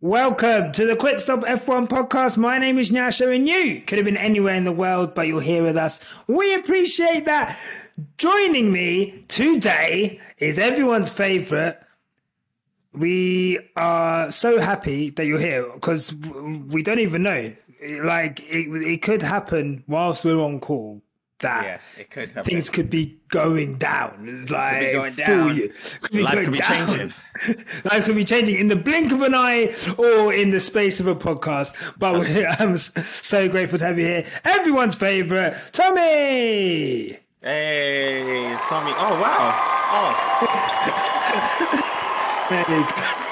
Welcome to the Quick Stop F1 podcast. My name is Nyasha and you could have been anywhere in the world, but you're here with us. We appreciate that. Joining me today is everyone's favorite. We are so happy that you're here because we don't even know. Like, it, it could happen whilst we're on call that Yeah, it could happen. things could be going down. It's like be going down. year- Could be Life going could be down. changing. Life could be changing in the blink of an eye or in the space of a podcast. But I'm so grateful to have you here. Everyone's favorite, Tomi. Hey, it's Tomi. Oh wow. Oh, you.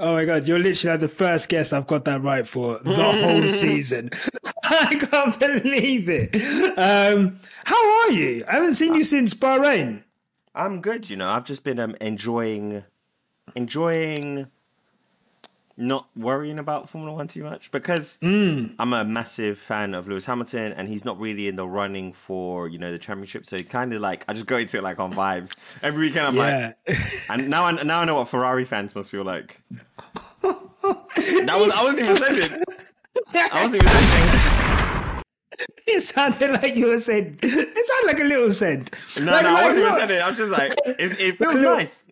Oh my god, you're literally like the first guest I've got that right for the whole season. I can't believe it. Um, how are you? I haven't seen you since Bahrain. I'm good. You know, I've just been um, enjoying, enjoying, not worrying about Formula One too much because hmm. I'm a massive fan of Lewis Hamilton, and he's not really in the running for you know the championship. So he kind of like I just go into it like on vibes. Every weekend I'm Yeah. like, and now I now I know what Ferrari fans must feel like. That was I wasn't even saying it. I wasn't even saying it. It sounded like you were saying. It sounded like a little said. No, like, no, I wasn't even saying it. I'm just like, it, it feels nice.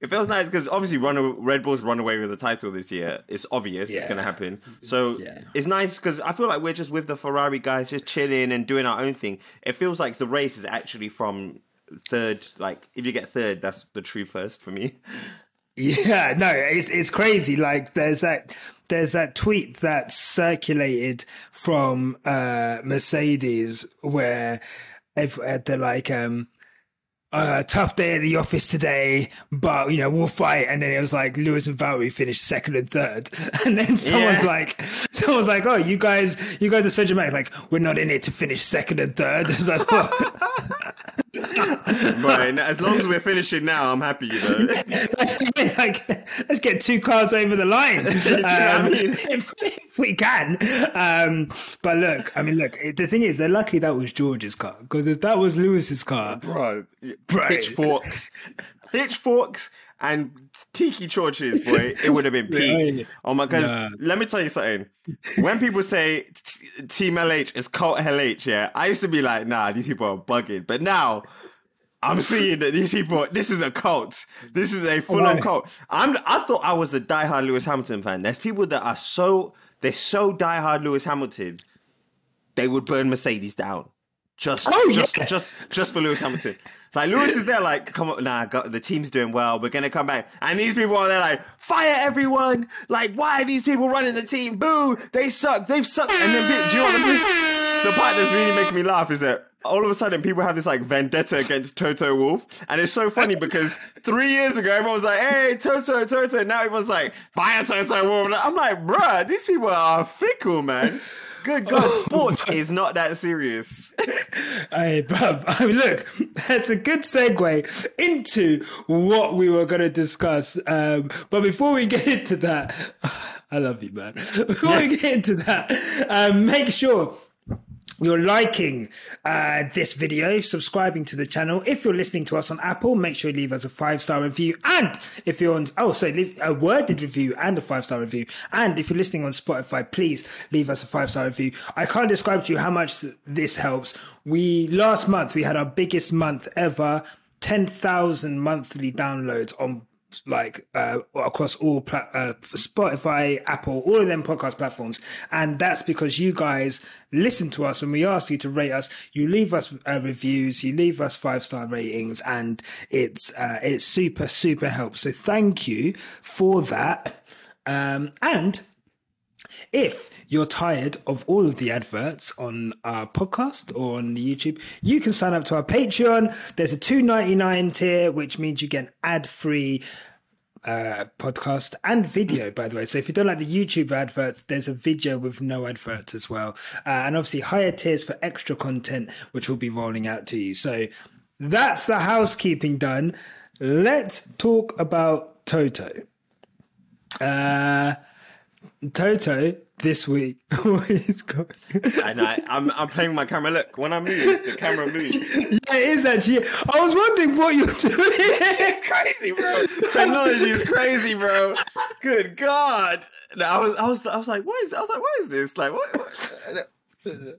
It feels nice because obviously run, Red Bull's run away with the title this year. It's obvious it's going to happen. So Yeah. it's nice because I feel like we're just with the Ferrari guys, just chilling and doing our own thing. It feels like the race is actually from third. Like if you get third, that's the true first for me. Yeah, no, it's it's crazy. Like there's that there's that tweet that circulated from uh Mercedes where if uh, they're like um uh, tough day at the office today, but you know we'll fight. And then it was like Lewis and Valtteri finished second and third, and then someone's Yeah. like, someone's like, oh, you guys, you guys are so dramatic. Like we're not in it to finish second and third. It's like, oh. But as long as we're finishing now, I'm happy. You know. like, let's get two cars over the line what I um, mean? if, if we can. Um, but look, I mean, look. The thing is, they're lucky that was George's car because if that was Lewis's car, bro. Bro. Pitchforks, pitchforks, and tiki torches, boy. It would have been peak. Oh my god! Nah. Let me tell you something. When people say Team LH is cult LH, yeah, I used to be like, nah, these people are bugging. But now. I'm seeing that these people. This is a cult. This is a full-on Right. cult. I'm. I thought I was a diehard Lewis Hamilton fan. There's people that are so. They're so diehard Lewis Hamilton. They would burn Mercedes down. Just, Oh, just, yeah. just, just for Lewis Hamilton. Like Lewis is there, like, come on, nah, the team's doing well. We're gonna come back, and these people are there, like, fire everyone. Like, why are these people running the team? Boo! They suck. They've sucked. And then, do you know what the, the part that's really making me laugh is that all of a sudden people have this like vendetta against Toto Wolff, and it's so funny because three years ago everyone was like, "Hey, Toto, Toto," now everyone's like, "Fire Toto Wolff." I'm like, bruh, these people are fickle, man. Good God, sports is not that serious. Hey, bruv, I mean, look, that's a good segue into what we were going to discuss. Um, but before we get into that, I love you, man. Before we get into that, um, make sure you're liking uh, this video, subscribing to the channel. If you're listening to us on Apple, make sure you leave us a five star review. And if you're on, oh, sorry, leave a worded review and a five star review. And if you're listening on Spotify, please leave us a five star review. I can't describe to you how much this helps. We, last month, we had our biggest month ever 10,000 monthly downloads on like uh, across all pla- uh, Spotify, Apple, all of them podcast platforms, and that's because you guys listen to us when we ask you to rate us. You leave us uh, reviews, you leave us five star ratings, and it's uh, it's super super helps. So thank you for that. Um, and if you're tired of all of the adverts on our podcast or on the YouTube, you can sign up to our Patreon. There's a two ninety nine tier, which means you get ad free uh, podcast and video, by the way. So if you don't like the YouTube adverts, there's a video with no adverts as well. Uh, and obviously higher tiers for extra content, which will be rolling out to you. So that's the housekeeping done. Let's talk about Toto. Uh, Toto this week. is going? And I, I'm, I'm playing my camera. Look, when I move, the camera moves. Yeah, it is actually. I was wondering what you're doing. It's crazy, bro. Technology is crazy, bro. Good God! No, I was, I was, I was like, what is? I was like, what is this? Like, what?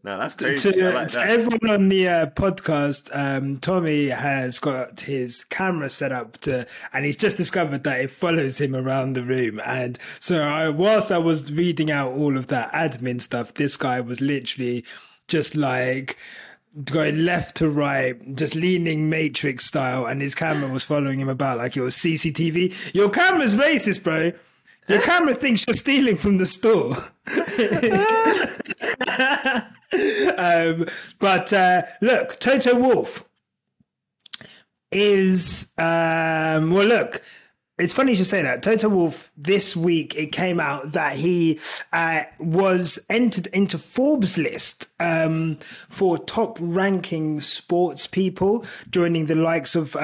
No, that's crazy. to, like to that. everyone on the uh, podcast, um, Tomi has got his camera set up to, and he's just discovered that it follows him around the room. And so, I, whilst I was reading out all of that admin stuff, this guy was literally just like going left to right, just leaning Matrix style, and his camera was following him about like it was CCTV. Your camera's racist, bro. Your camera thinks you're stealing from the store. um, but uh, look, Toto Wolff is um, well. Look, it's funny you should say that. Toto Wolff this week it came out that he uh, was entered into Forbes list um, for top ranking sports people, joining the likes of.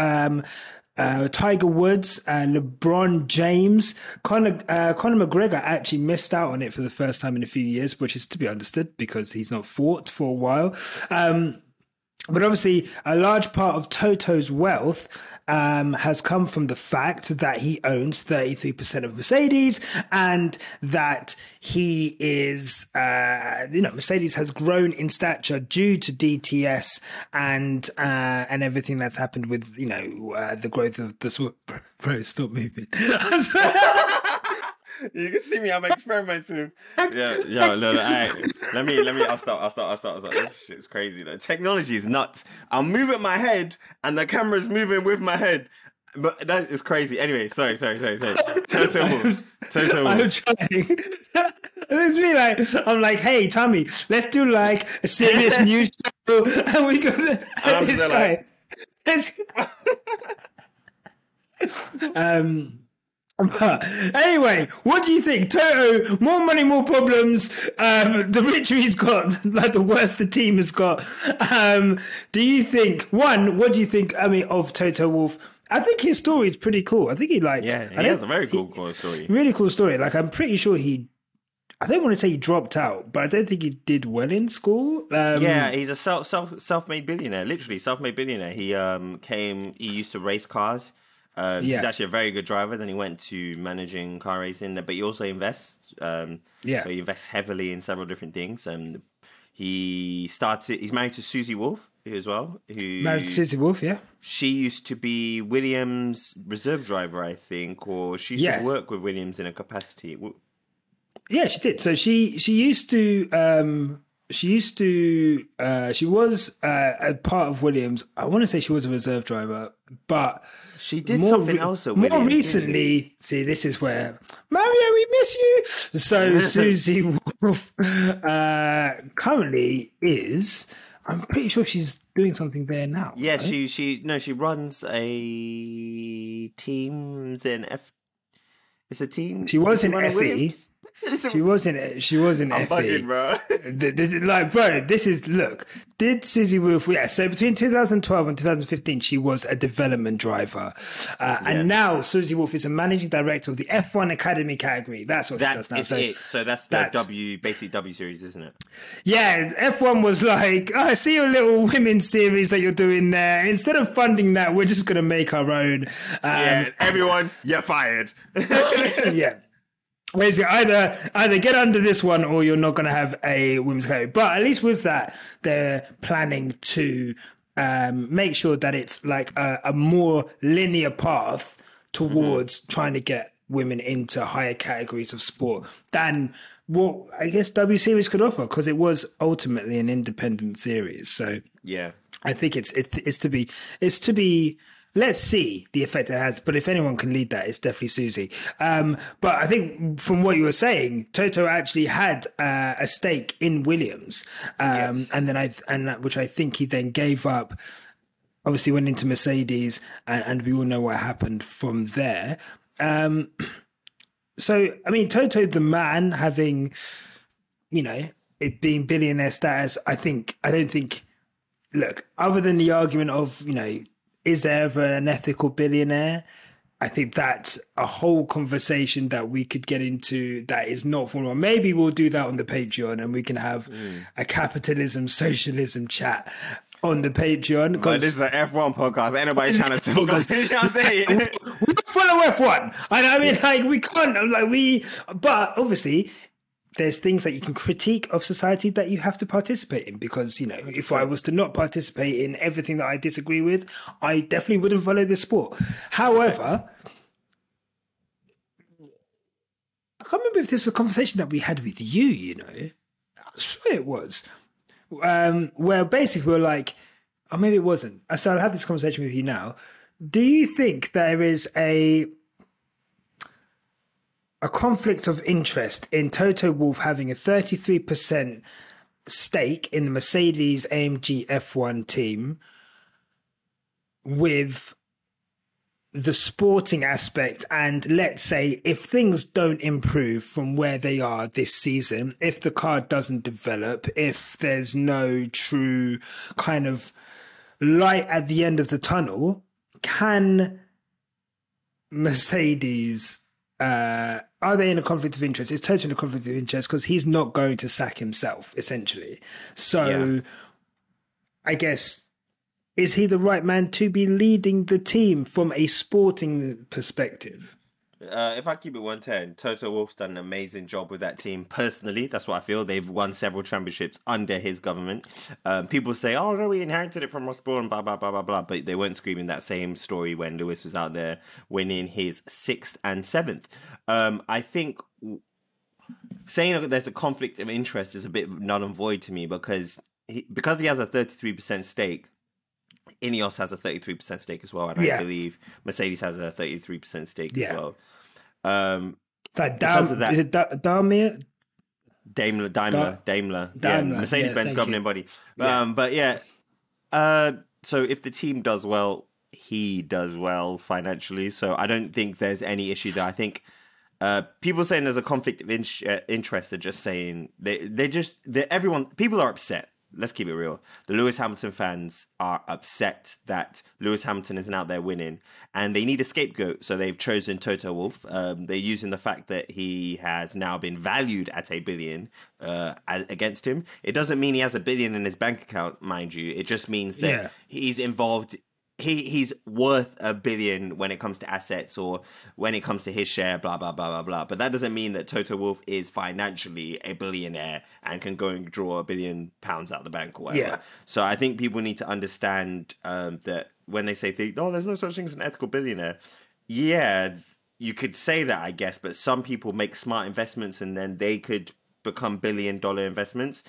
Uh, Tiger Woods, uh, LeBron James, Conor, uh, Conor McGregor actually missed out on it for the first time in a few years, which is to be understood because he's not fought for a while. Um, but obviously, a large part of Toto's wealth um, has come from the fact that he owns 33% of Mercedes and that he is, uh, you know, Mercedes has grown in stature due to DTS and uh, and everything that's happened with, you know, uh, the growth of the. Bro, stop moving. You can see me. I'm experimenting. Yeah, yeah. No, no. All right. Let me, let me. I'll start. I'll start. I'll start. I'll start. This shit's crazy. though. technology is nuts. I'm moving my head, and the camera's moving with my head. But that is crazy. Anyway, sorry, sorry, sorry, sorry. Toto Wolff. Toto I'm trying. it's me like I'm like, hey Tomi, let's do like a serious news show, and we go. And I'm this there guy, like- um. But anyway, what do you think, Toto? More money, more problems. Um, the richer he's got, like the worse the team has got. Um, do you think one? What do you think? I mean, of Toto Wolff. I think his story is pretty cool. I think he like. Yeah, I he has a very he- cool, cool story. really cool story. Like I'm pretty sure he. I don't want to say he dropped out, but I don't think he did well in school. Um, Yeah, he's a self self self made billionaire. Literally self made billionaire. He um came. He used to race cars. Um, He's actually a very good driver. Then he went to managing car racing, but he also invests. Um, Yeah. So he invests heavily in several different things. Um, he started. He's married to Susie Wolff as well. Who married to Susie Wolff. Yeah, she used to be Williams' reserve driver, I think, or she used Yeah. to work with Williams in a capacity. Yeah, she did. So she she used to um she used to uh she was uh, a part of Williams. I want to say she was a reserve driver, but She did more something re- else at more Williams, didn't recently. See, this is where Mario, we miss you. So Susie Wolff uh, currently is. I'm pretty sure she's doing something there now. Yeah, right? she she no, she runs a teams in F. It's a team. She was in FE. Williams? She wasn't. She wasn't. I'm bugging, bro. This is like, bro, this is look. Did Susie Wolff? Yeah. So between 2012 and 2015, she was a development driver, uh, and now Susie Wolff is a managing director of the F1 Academy category. That's what she does now. So it. So that's the that's- W, basic W series, isn't it? yeah, F1 was like, oh, I see your little women's series that you're doing there. Instead of funding that, we're just gonna make our own. Um, Yeah, everyone, you're fired. yeah. Basically, either either get under this one or you're not going to have a women's code. But at least with that, they're planning to um, make sure that it's like a, a more linear path towards trying to get women into higher categories of sport than what I guess W Series could offer because it was ultimately an independent series. So yeah. I think it's it's it's to be it's to be. Let's see the effect it has. But if anyone can lead that, it's definitely Susie. Um, but I think from what you were saying, Toto actually had uh, a stake in Williams, um, and then I and that- which I think he then gave up. Obviously, went into Mercedes, and, and we all know what happened from there. Um, so, I mean, Toto, the man, having you know it being billionaire status, I think I don't think look, other than the argument of, you know, is there ever an ethical billionaire? I think that's a whole conversation that we could get into that is not formal. Maybe we'll do that on the Patreon and we can have mm. a capitalism, socialism chat. on the Patreon. But this is an F1 podcast. Ain't nobody trying to talk. you know what I'm saying? we follow F1, and I mean, like, we can't, like, we. But obviously, there's things that you can critique of society that you have to participate in because you know if i was to not participate in everything that i disagree with i definitely wouldn't follow this sport. However i can't remember if this was a conversation that we had with you you know. I swear it was. Um, where basically we are like or maybe it wasn't. So i'll have this conversation with you now. Do you think there is a a conflict of interest in Toto Wolff having a 33% stake in the Mercedes AMG F1 team with the sporting aspect and let's say if things don't improve from where they are this season if the car doesn't develop if there's no true kind of light at the end of the tunnel can mercedes uh, are they in a conflict of interest? It's totally a conflict of interest because he's not going to sack himself, essentially. So, yeah. I guess, is he the right man to be leading the team from a sporting perspective? Uh, if I keep it 110, Toto Wolff's done an amazing job with that team. Personally, that's what I feel. They've won several championships under his government. Um, people say, oh, no, we inherited it from Ross Brawn, blah, blah, blah, blah, blah. But they weren't screaming that same story when Lewis was out there winning his sixth and seventh. Um, I think saying that there's a conflict of interest is a bit null and void to me because he, because he has a 33% stake Ineos has a 33% stake as well, and yeah. I believe Mercedes has a 33% stake yeah. as well. Um, Dam- that, is it da- Daimler? Daimler, Daimler, Daimler, yeah, Mercedes-Benz yeah, governing body. Um, but yeah, uh, so if the team does well, he does well financially. So I don't think there's any issue there. I think uh, people saying there's a conflict of in- uh, interest are just saying they they just everyone people are upset let's keep it real. The Lewis Hamilton fans are upset that Lewis Hamilton isn't out there winning, and they need a scapegoat. So they've chosen Toto Wolff. Um, they're using the fact that he has now been valued at a billion uh, against him. It doesn't mean he has a billion in his bank account, mind you. It just means that yeah. he's involved he he's worth a billion when it comes to assets or when it comes to his share, blah blah blah blah blah. But that doesn't mean that Toto Wolff is financially a billionaire and can go and draw a billion pounds out of the bank or whatever. Yeah. So I think people need to understand um, that when they say, things, "Oh, there's no such thing as an ethical billionaire," yeah, you could say that, I guess. But some people make smart investments and then they could become billion dollar investments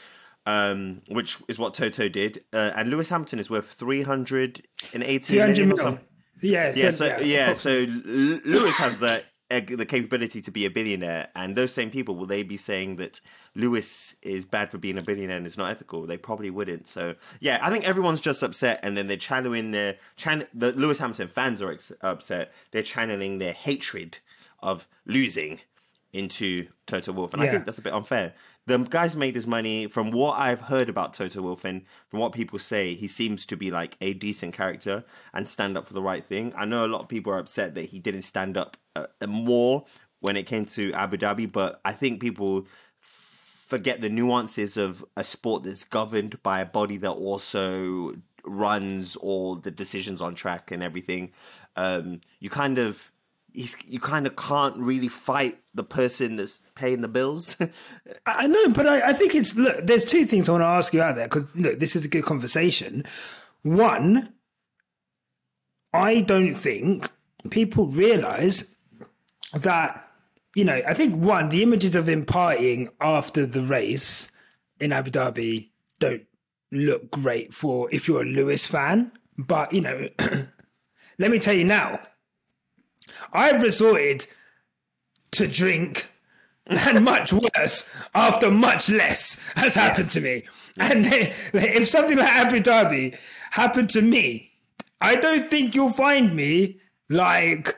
um, which is what Toto did. Uh, and Lewis Hamilton is worth 380 million or something. Yeah, yeah. So yeah, yeah so Lewis has the uh, the capability to be a billionaire, and those same people will they be saying that Lewis is bad for being a billionaire and it's not ethical? They probably wouldn't. So yeah, I think everyone's just upset, and then they're channeling their chan- the Lewis Hamilton fans are ex- upset. They're channeling their hatred of losing into Toto Wolff, and yeah. I think that's a bit unfair the guy's made his money. From what I've heard about Toto Wolff and from what people say, he seems to be like a decent character and stand up for the right thing. I know a lot of people are upset that he didn't stand up uh, more when it came to Abu Dhabi, but I think people forget the nuances of a sport that's governed by a body that also runs all the decisions on track and everything. Um, you kind of he's you kind of can't really fight the person that's paying the bills. I know, but I, I, think it's look. There's two things I want to ask you out there because look, this is a good conversation. One, I don't think people realize that you know. I think one, the images of him partying after the race in Abu Dhabi don't look great for if you're a Lewis fan. But you know, let me tell you now I've resorted to drink and much worse after much less has happened yes. to me. And if something like Abu Dhabi happened to me, I don't think you'll find me like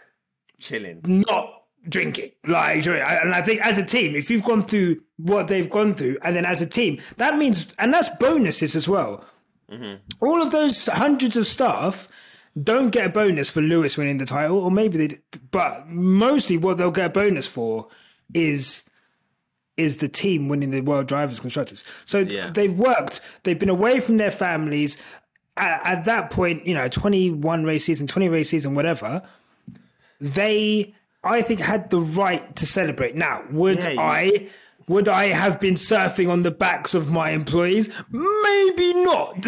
chilling, not drinking. Like, and I think as a team, if you've gone through what they've gone through, and then as a team, that means, and that's bonuses as well. Mm-hmm. All of those hundreds of staff don't get a bonus for Lewis winning the title, or maybe they, but mostly what they'll get a bonus for is is the team winning the World Drivers Constructors. So yeah. they've worked, they've been away from their families. at, at that point, you know, 21 race season, 20 race season, whatever, they, I think, had the right to celebrate. Now, would Yeah, I. Would I have been surfing on the backs of my employees? Maybe not.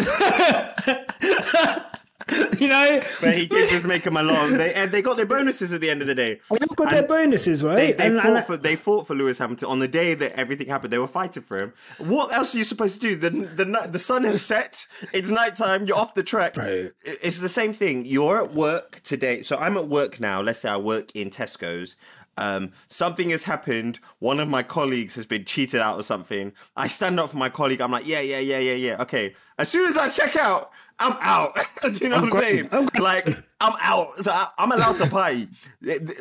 you know, But he did just make them a lot. They and they got their bonuses at the end of the day. they've got their bonuses, right? They, they And- fought and- for they fought for Lewis Hamilton on the day that everything happened. They were fighting for him. What else are you supposed to do? The the the sun has set. It's nighttime. You're off the track. I- It's the same thing. You're at work today. So I'm at work now. Let's say I work in Tesco's. Um, something has happened. One of my colleagues has been cheated out or something. I stand up for my colleague. I'm like, yeah, yeah, yeah, yeah, yeah. Okay. As soon as I check out, I'm out. Do you know what I'm saying? I'm. Like I'm out. So I, I'm allowed to party.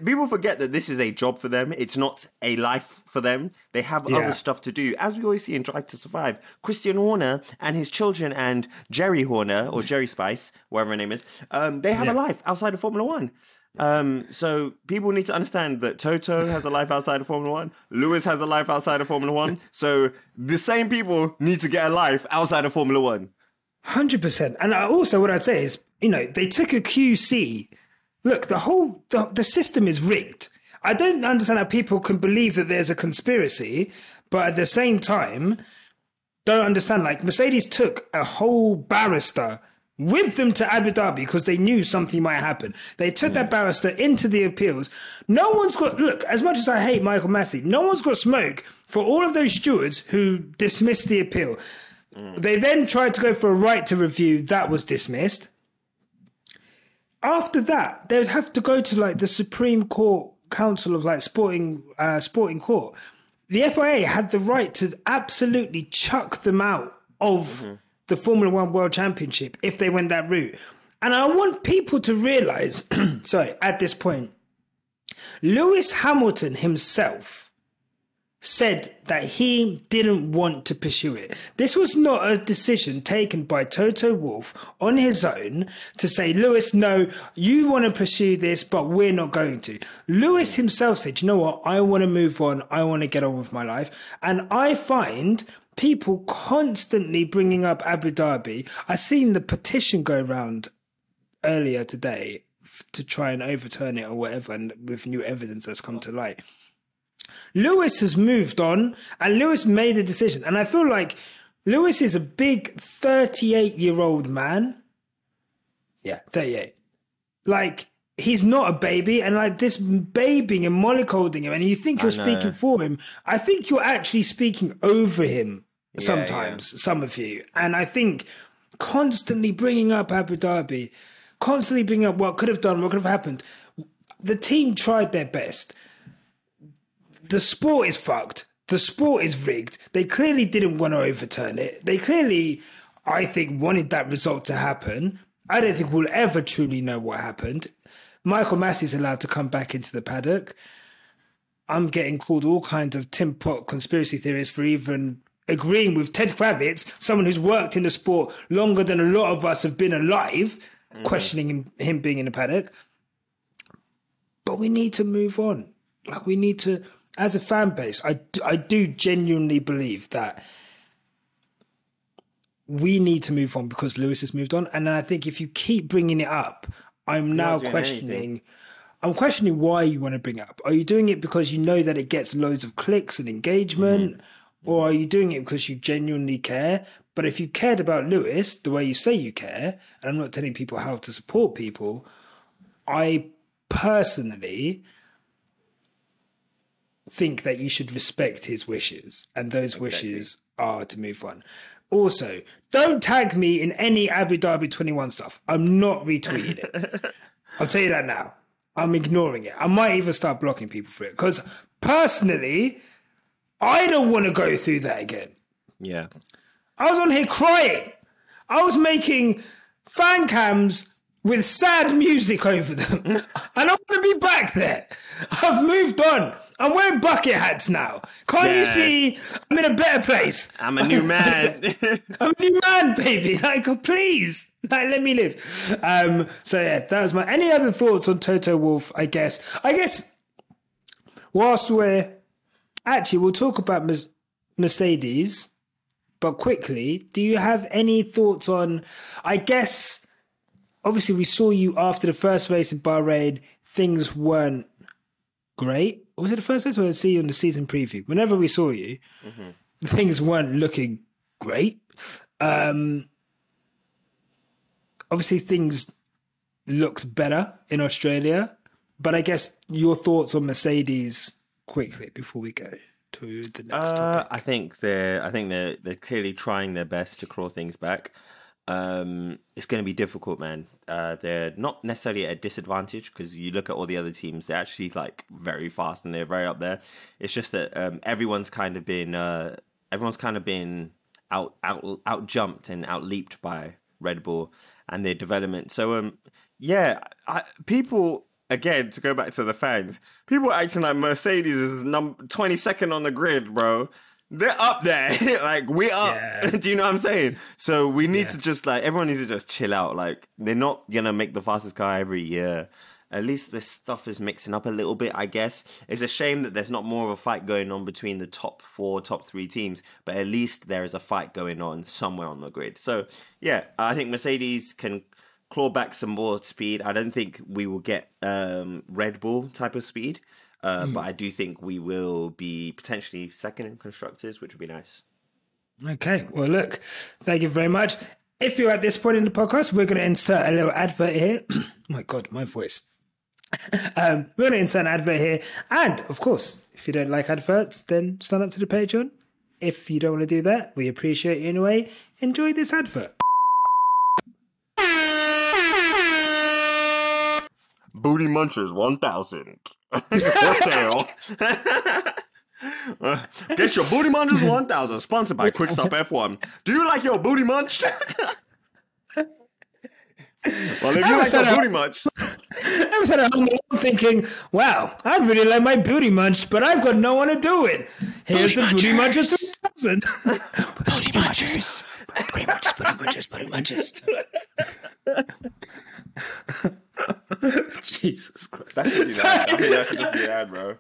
People forget that this is a job for them. It's not a life for them. They have Yeah. other stuff to do. As we always see in Drive to Survive, Christian Horner and his children and Geri Horner or Geri Spice, whatever her name is, um, they have a life outside of Formula One. Um, so people need to understand that Toto has a life outside of Formula One. Lewis has a life outside of Formula One. So the same people need to get a life outside of Formula One. Hundred percent. And also, what I'd say is, you know, they took a QC. Look, the whole the, the system is rigged. I don't understand how people can believe that there's a conspiracy, but at the same time, don't understand. Like Mercedes took a whole barrister with them to Abu Dhabi because they knew something might happen. They took that barrister into the appeals. No one's got look. As much as I hate Michael Masi, no one's got smoke for all of those stewards who dismissed the appeal. They then tried to go for a right to review. That was dismissed. After that, they would have to go to like the Supreme Court Council of like sporting uh, sporting court. The FIA had the right to absolutely chuck them out of the Formula One World Championship if they went that route. And I want people to realize, sorry, at this point, Lewis Hamilton himself said that he didn't want to pursue it. This was not a decision taken by Toto Wolff on his own to say, Lewis, no, you want to pursue this, but we're not going to. Lewis himself said, you know what, I want to move on, I want to get on with my life. And I find people constantly bringing up Abu Dhabi. I seen the petition go around earlier today f- to try and overturn it or whatever, and with new evidence that's come to light. Lewis has moved on and Lewis made a decision. And I feel like Lewis is a big 38 year old man. Yeah, 38. Like, he's not a baby. And like this babying and mollycoddling him, and you think you're speaking for him. I think you're actually speaking over him sometimes, some of you. And I think constantly bringing up Abu Dhabi, constantly bringing up what could have done, what could have happened. The team tried their best the sport is fucked. The sport is rigged. They clearly didn't want to overturn it. They clearly, I think, wanted that result to happen. I don't think we'll ever truly know what happened. Michael Masi's allowed to come back into the paddock. I'm getting called all kinds of Tim Pot conspiracy theorists for even agreeing with Ted Kravitz, someone who's worked in the sport longer than a lot of us have been alive, questioning him, him being in the paddock. But we need to move on. Like we need to, as a fan base, I I do genuinely believe that we need to move on because Lewis has moved on. And then I think if you keep bringing it up, I'm now questioning. anything. I'm questioning why you want to bring it up. Are you doing it because you know that it gets loads of clicks and engagement, or mm-hmm. are you doing it because you genuinely care? But if you cared about Lewis the way you say you care, and I'm not telling people how to support people, I personally think that you should respect his wishes, and those wishes are to move on. Also, don't tag me in any Abu Dhabi 21 stuff. I'm not retweeting it. I'll tell you that now. I'm ignoring it. I might even start blocking people for it because personally, I don't want to go through that again. Yeah. I was on here crying. I was making fan cams with sad music over them. and I want to be back there. I've moved on. I'm wearing bucket hats now. Can't you see I'm in a better place? I'm a new man. I'm a new man, baby. Like, oh, please, like, let me live. Um, so yeah, that was my. Any other thoughts on Toto Wolff? I guess. I guess. Whilst we're actually, we'll talk about Mercedes but quickly, do you have any thoughts on? I guess, obviously, we saw you after the first race in Bahrain. Things weren't great. Was it the first race or did I see you in the season preview? Whenever we saw you, things weren't looking great. Um, obviously, things looked better in Australia, but I guess your thoughts on Mercedes quickly before we go to the next Uh, topic. I think they're I think they're they're clearly trying their best to claw things back. Um, it's going to be difficult, man. Uh, they're not necessarily at a disadvantage because you look at all the other teams; they're actually like very fast and they're very up there. It's just that um, everyone's kind of been uh, everyone's kind of been out out out jumped and out leaped by Red Bull and their development. So um, yeah, I, people again to go back to the fans, people acting like Mercedes is number twenty second on the grid, bro. They're up there, like we up. Yeah. Do you know what I'm saying? So we need to just like everyone needs to just chill out. Like they're not gonna make the fastest car every year. At least this stuff is mixing up a little bit, I guess. It's a shame that there's not more of a fight going on between the top four, top three teams, but at least there is a fight going on somewhere on the grid. So, yeah, I think Mercedes can claw back some more speed. I don't think we will get um, Red Bull type of speed, uh, but I do think we will be potentially second in constructors, which would be nice. Okay. Well, look, thank you very much. If you're at this point in the podcast, we're going to insert a little advert here. my God, my voice. um, we're going to insert an advert here. And of course, if you don't like adverts, then sign up to the Patreon. If you don't want to do that, we appreciate you anyway. Enjoy this advert. Booty Munchers 1000 for sale. Get your Booty Munchers 1000, sponsored by Quickstop F1. Do you like your booty munched? well, if you like said your I- booty munched, I was at home thinking, wow, I'd really like my booty munched, but I've got no one to do it. Here's the Booty Munchers 2000. Booty Munchers. Booty Munchers, Booty Munchers, Booty Munchers. Jesus Christ. that should be that. I think that should just be that, bro.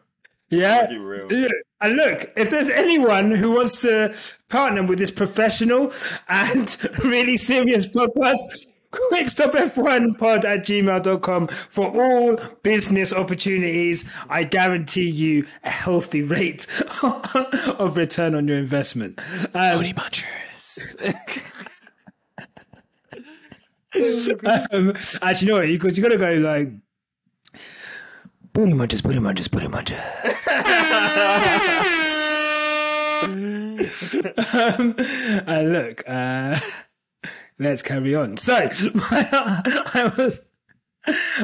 Yeah. Keep it real. Yeah. And look, if there's anyone who wants to partner with this professional and really serious podcast, Quickstop F1 pod at gmail.com for all business opportunities. I guarantee you a healthy rate of return on your investment. Um, um, actually, what? You got, you got to go like, booty munchers, booty munchers, booty munchers. um, uh, look, uh, let's carry on. So, I was,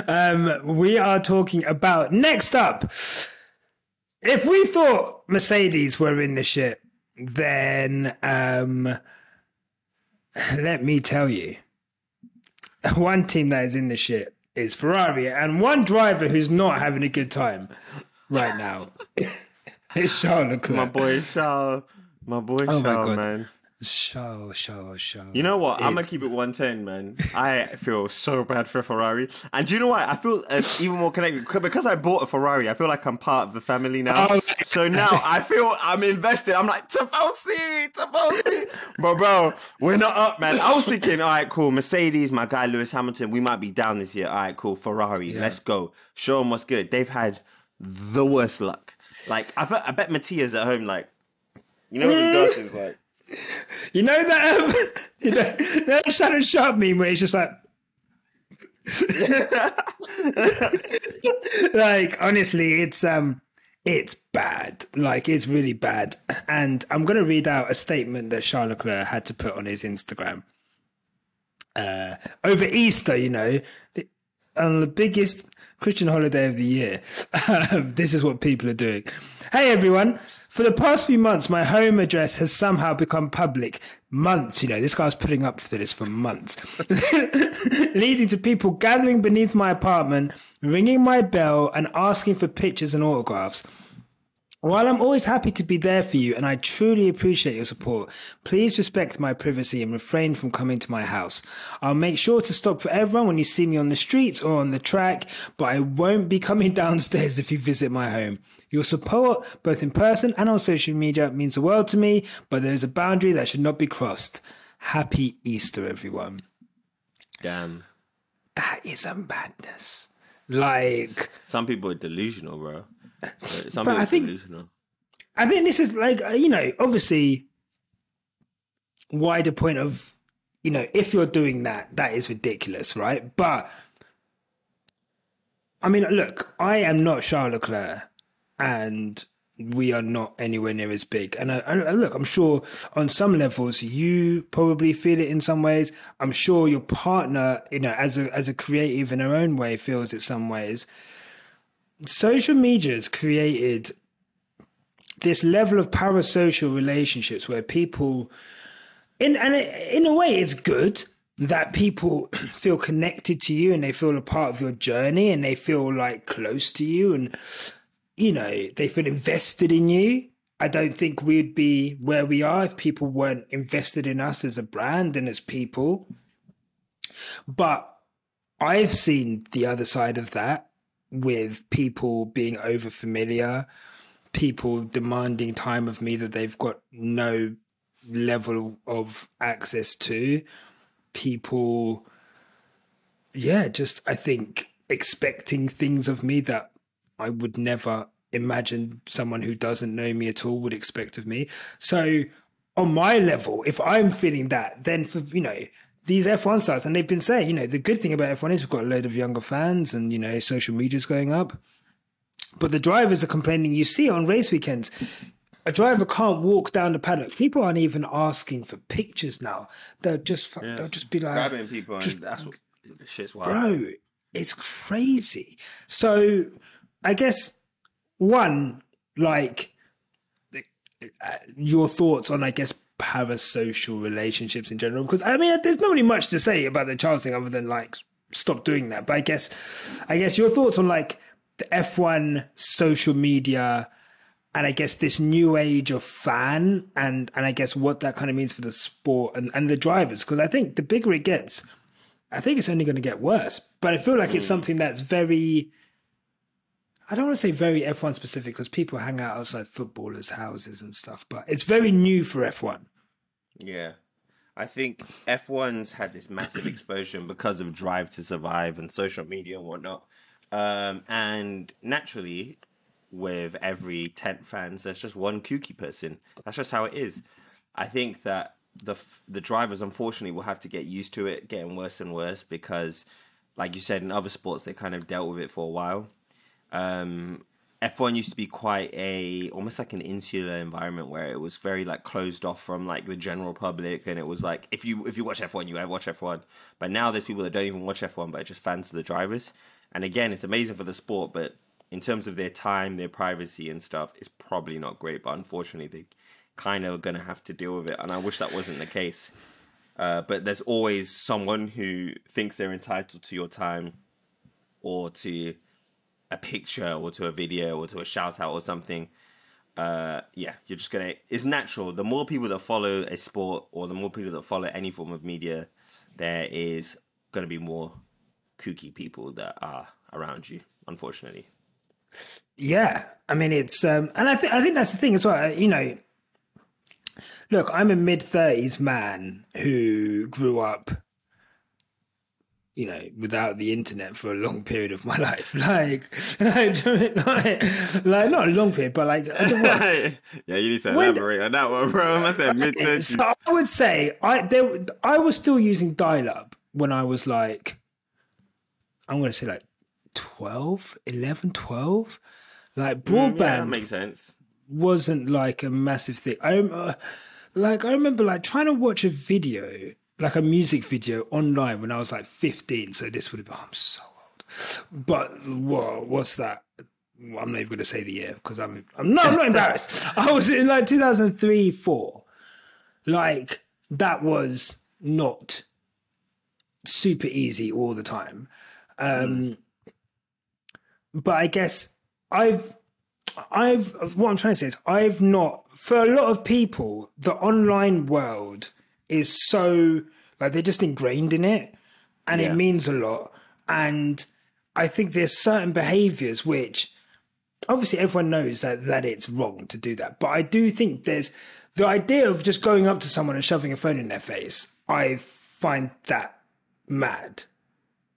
um, we are talking about next up. If we thought Mercedes were in the shit, then um, let me tell you, one team that is in the shit is Ferrari, and one driver who's not having a good time right now is Charles Leclerc. My boy Charles. My boy Oh my Charles, God. man. Charles, show, show. You know what? I'm gonna keep it 110, man. I feel so bad for Ferrari, and do you know what? I feel uh, even more connected because I bought a Ferrari. I feel like I'm part of the family now. Oh. So now I feel I'm invested. I'm like Tifosi, Tifosi, but bro, we're not up, man. I was thinking, all right, cool. Mercedes, my guy Lewis Hamilton, we might be down this year. All right, cool. Ferrari, let's go. Show them what's good. They've had the worst luck. Like I, I bet Matthias at home, like you know what he does is like. You know that um, you know that Shannon Sharpe meme where he's just like like honestly it's um it's bad like it's really bad and i'm to read out a statement that charles leclerc had to put on his instagram uh over easter you know on the biggest Christian holiday of the year. This is what people are doing. Hey everyone, for the past few months, my home address has somehow become public. Months, you know, this guy's putting up for this for months, leading to people gathering beneath my apartment, ringing my bell, and asking for pictures and autographs. While I'm always happy to be there for you and I truly appreciate your support, please respect my privacy and refrain from coming to my house. I'll make sure to stop for everyone when you see me on the streets or on the track, but I won't be coming downstairs if you visit my home. Your support, both in person and on social media, means the world to me, but there is a boundary that should not be crossed. Happy Easter, everyone. Damn. That is a madness. Like, Some people are delusional, bro. Some people I are think- delusional. I think this is like uh, you know, obviously, wider point of you know, if you're doing that, that is ridiculous, right? But I mean, look, I am not Charles Leclerc, and we are not anywhere near as big. And I, I, look, I'm sure on some levels you probably feel it in some ways. I'm sure your partner, you know, as a as a creative in her own way, feels it some ways. Social media has created this level of parasocial relationships where people in and in a way it's good that people feel connected to you and they feel a part of your journey and they feel like close to you and you know they feel invested in you. I don't think we'd be where we are if people weren't invested in us as a brand and as people. But i've seen the other side of that with people being over familiar people demanding time of me that they've got no level of access to. People yeah just i think expecting things of me that i would never imagine someone who doesn't know me at all would expect of me so on my level if i'm feeling that then for you know these f1 stars and they've been saying you know the good thing about f1 is we've got a load of younger fans and you know social media's going up but the drivers are complaining. You see on race weekends. A driver can't walk down the paddock. People aren't even asking for pictures now. They'll just fu- they'll just be like, Grabbing people, and that's what shit's wild. bro, it's crazy. So I guess one like uh, your thoughts on I guess parasocial relationships in general because I mean there's not really much to say about the Charles thing other than like stop doing that. But I guess I guess your thoughts on like the F1 social media and I guess this new age of fan and and I guess what that kind of means for the sport and, and the drivers because I think the bigger it gets, I think it's only going to get worse. But I feel like it's something that's very. I don't want to say very F1 specific because people hang out outside footballers' houses and stuff, but it's very new for F1. Yeah. I think F1's had this massive explosion because of Drive to Survive and social media and whatnot. Um, and naturally, with every 10 fans, there's just one kooky person. That's just how it is. I think that the the drivers, unfortunately, will have to get used to it getting worse and worse because, like you said, in other sports, they kind of dealt with it for a while. Um, F1 used to be quite a almost like an insular environment where it was very like closed off from like the general public. And it was like if you if you watch F1 you watch F1 but now there's people that don't even watch F1 but are just fans of the drivers. And again it's amazing for the sport but in terms of their time their privacy and stuff it's probably not great. But unfortunately they kind of gonna have to deal with it. And I wish that wasn't the case. Uh, but there's always someone who thinks they're entitled to your time or to a picture or to a video or to a shout out or something uh yeah you're just gonna it's natural the more people that follow a sport or the more people that follow any form of media there is gonna be more kooky people that are around you unfortunately Yeah, I mean it's um, and I think I think that's the thing as well. You know, look, I'm a mid thirties man who grew up, you know, without the internet for a long period of my life. Like, like, like, like not a long period, but like, I don't want- yeah you need to When- elaborate on that one bro I said mid so I would say I there I was still using dial up when I was like, I'm going to say like 12, 11, 12. Like broadband yeah makes sense wasn't like a massive thing. I uh, like I remember like trying to watch a video, like a music video online when I was like 15. So this would have been I'm so old. But whoa, what's that? Well, I'm not even going to say the year because I'm I'm not I'm not embarrassed. I was in like 2003 four. Like that was not super easy all the time. Um, But I guess I've I've what I'm trying to say is I've not for a lot of people the online world is so like they're just ingrained in it and Yeah. it means a lot and I think there's certain behaviors which obviously everyone knows that that it's wrong to do that but I do think there's the idea of just going up to someone and shoving a phone in their face I find that mad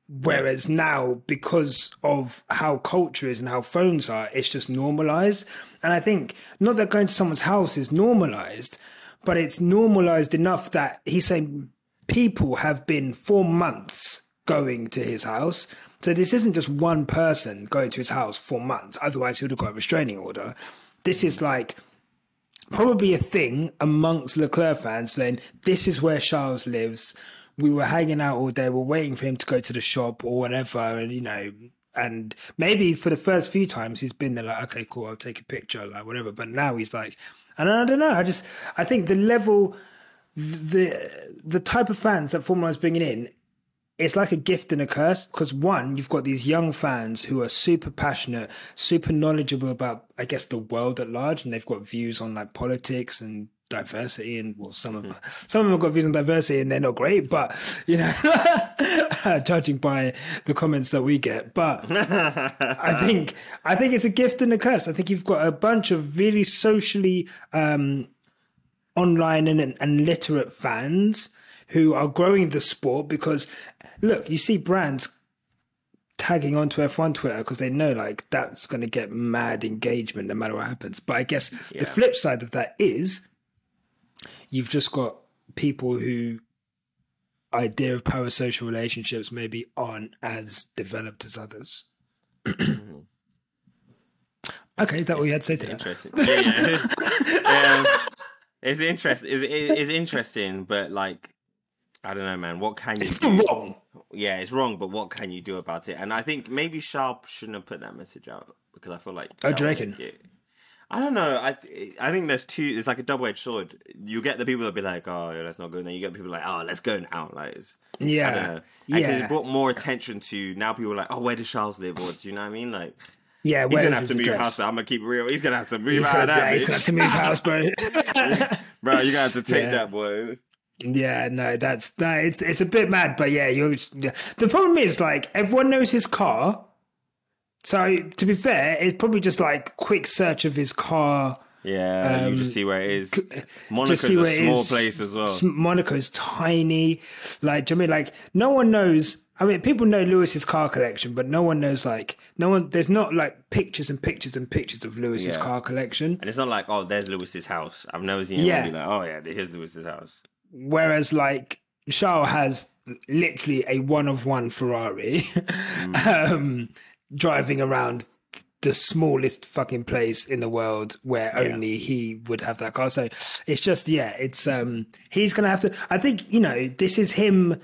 Whereas now, because of how culture is and how phones are, it's just normalized. And I think not that going to someone's house is normalized, but it's normalized enough that he's saying people have been for months going to his house. So this isn't just one person going to his house for months. Otherwise, he would have got a restraining order. This is like probably a thing amongst Leclerc fans saying, this is where Charles lives. We were hanging out all day. We're waiting for him to go to the shop or whatever. And, you know, and maybe for the first few times he's been there like, okay, cool, I'll take a picture, like whatever. But now he's like, and I don't know. I just, I think the level, the the type of fans that Formula One's bringing in it's like a gift and a curse because one, you've got these young fans who are super passionate, super knowledgeable about, I guess, the world at large, and they've got views on like politics and diversity, and well, some of them, some of them have got views on diversity, and they're not great, but you know, judging by the comments that we get, but I think I think it's a gift and a curse. I think you've got a bunch of really socially um, online and, and literate fans who are growing the sport because look, you see brands tagging onto F1 Twitter because they know like that's going to get mad engagement no matter what happens. But I guess the flip side of that is you've just got people who idea of parasocial relationships maybe aren't as developed as others. okay, is that what you had to say to? Interesting. Yeah, yeah. um, it's interesting. It's, it's interesting, but like, I don't know, man. What can you It's do? wrong. Yeah, it's wrong, but what can you do about it? And I think maybe Sharp shouldn't have put that message out because I feel like. Oh, do you reckon? I don't know. I th- I think there's two. It's like a double edged sword. You get the people that be like, "Oh, yeah, that's not good," and then you get people like, "Oh, let's go now." Like, it's, I don't Yeah. know. Because Yeah. it brought more attention to now. People are like, "Oh, where does Charles live?" Or do you know what I mean? Like, Yeah, he's gonna have to move address? house. I'm gonna keep it real. He's gonna have to move He's out gonna, of that. yeah, he's gonna have to move house, bro. bro. you're to have to take Yeah. that, boy. Yeah, no, that's that. It's it's a bit mad, but yeah, you're. Yeah. The problem is like everyone knows his car, so to be fair, it's probably just like quick search of his car. Yeah, you just see where it is. Um, Monaco's a small place as well. Monaco's tiny. Like, do you know I mean like no one knows? I mean, people know Lewis's car collection, but no one knows like no one. There's not like pictures and pictures and pictures of Lewis's Yeah. car collection. And it's not like, oh, there's Lewis's house. I've never seen Yeah. like, oh yeah, here's Lewis's house. Whereas like Charles has literally a one of one Ferrari um, driving around the smallest fucking place in the world where only he would have that car. So it's just yeah, it's um he's gonna have to I think, you know, this is him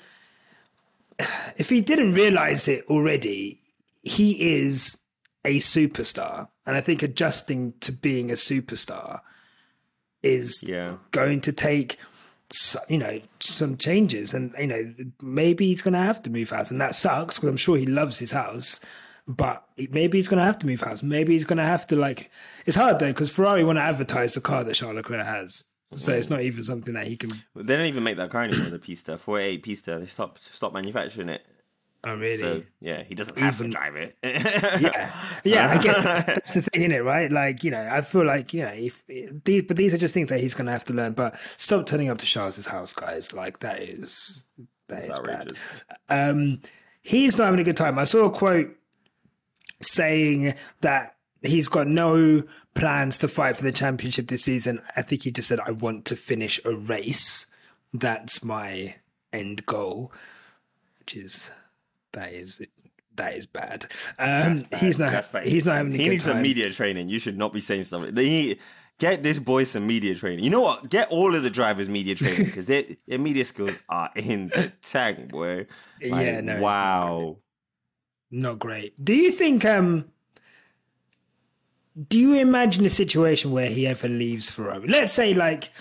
if he didn't realize it already, he is a superstar. And I think adjusting to being a superstar is Yeah. going to take you know some changes and you know maybe he's going to have to move house and that sucks because i'm sure he loves his house but maybe he's going to have to move house maybe he's going to have to like it's hard though because ferrari want to advertise the car that charles leclerc has so it's not even something that he can they don't even make that car anymore, the Pista. 488 Pista. They stopped stopped manufacturing it. oh really So yeah, he doesn't have Even- to drive it. yeah, yeah. I guess that's, that's the thing, in it, right? Like, you know, I feel like you know, if these, but these are just things that he's going to have to learn. But stop turning up to Charles's house, guys. Like that is that is bad. outrageous. Um, he's not having a good time. I saw a quote saying that he's got no plans to fight for the championship this season. I think he just said, "I want to finish a race. That's my end goal," which is that is that is bad. Um, he's not. Bad. He's not having. He needs time. some media training. You should not be saying stuff. They need, get this boy some media training. You know what? Get all of the drivers media training because their their media skills are in the tank, boy. Like, Yeah, no, wow. Not great. Do you think? Um, do you imagine a situation where he ever leaves for Ferrari? Let's say, like,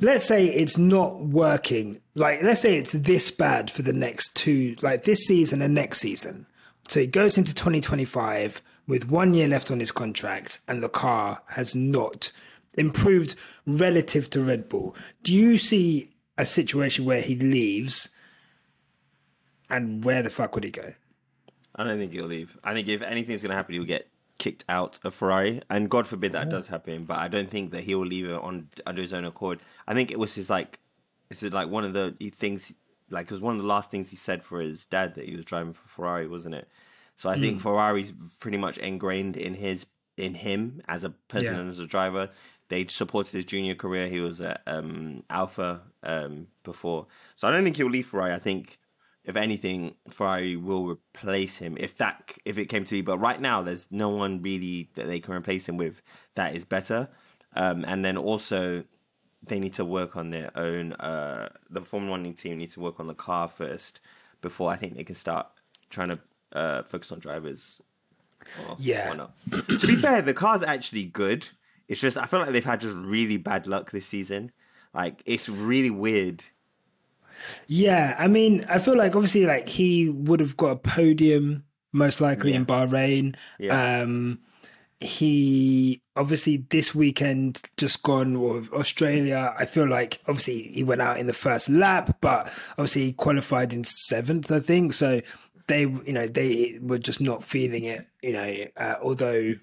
let's say it's not working. Like, let's say it's this bad for the next two, like this season and next season. So he goes into 2025. with one year left on his contract and the car has not improved relative to Red Bull. Do you see a situation where he leaves and where the fuck would he go? I don't think he'll leave. I think if anything's going to happen, he'll get kicked out of Ferrari, and God forbid that does happen. But I don't think that he'll leave it on under his own accord. I think it was his like, it's like one of the things, like it was one of the last things he said for his dad that he was driving for Ferrari, wasn't it? So I think Ferrari's pretty much ingrained in his in him as a person Yeah. and as a driver. They supported his junior career. He was at um, Alfa um, before, so I don't think he'll leave Ferrari. I think if anything, Ferrari will replace him if that if it came to be. But right now, there's no one really that they can replace him with that is better. Um, and then also, they need to work on their own. Uh, the Formula One team need to work on the car first before I think they can start trying to uh, focus on drivers. Or Yeah. whatnot. to be fair, the car's actually good. It's just I feel like they've had just really bad luck this season. Like it's really weird. Yeah, I mean, I feel like obviously, like he would have got a podium most likely in Bahrain. Yeah. Um, he obviously this weekend just gone with Australia. I feel like obviously he went out in the first lap, but obviously he qualified in seventh, I think. So they, you know, they were just not feeling it. You know, uh, although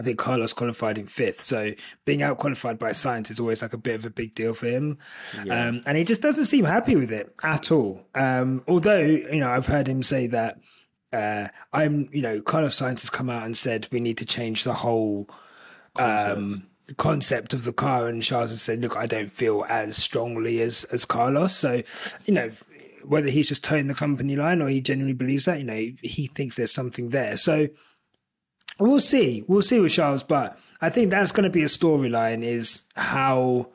I think Carlos qualified in fifth. So being out qualified by Sainz is always like a bit of a big deal for him. Um, and he just doesn't seem happy with it at all. Um, although, you know, I've heard him say that uh, I'm, you know, Carlos Sainz has come out and said we need to change the whole um, concept of the car. And Charles has said, look, I don't feel as strongly as, as Carlos. So, you know, whether he's just towing the company line or he genuinely believes that, you know, he thinks there's something there. So, We'll see. We'll see with Charles, but I think that's going to be a storyline is how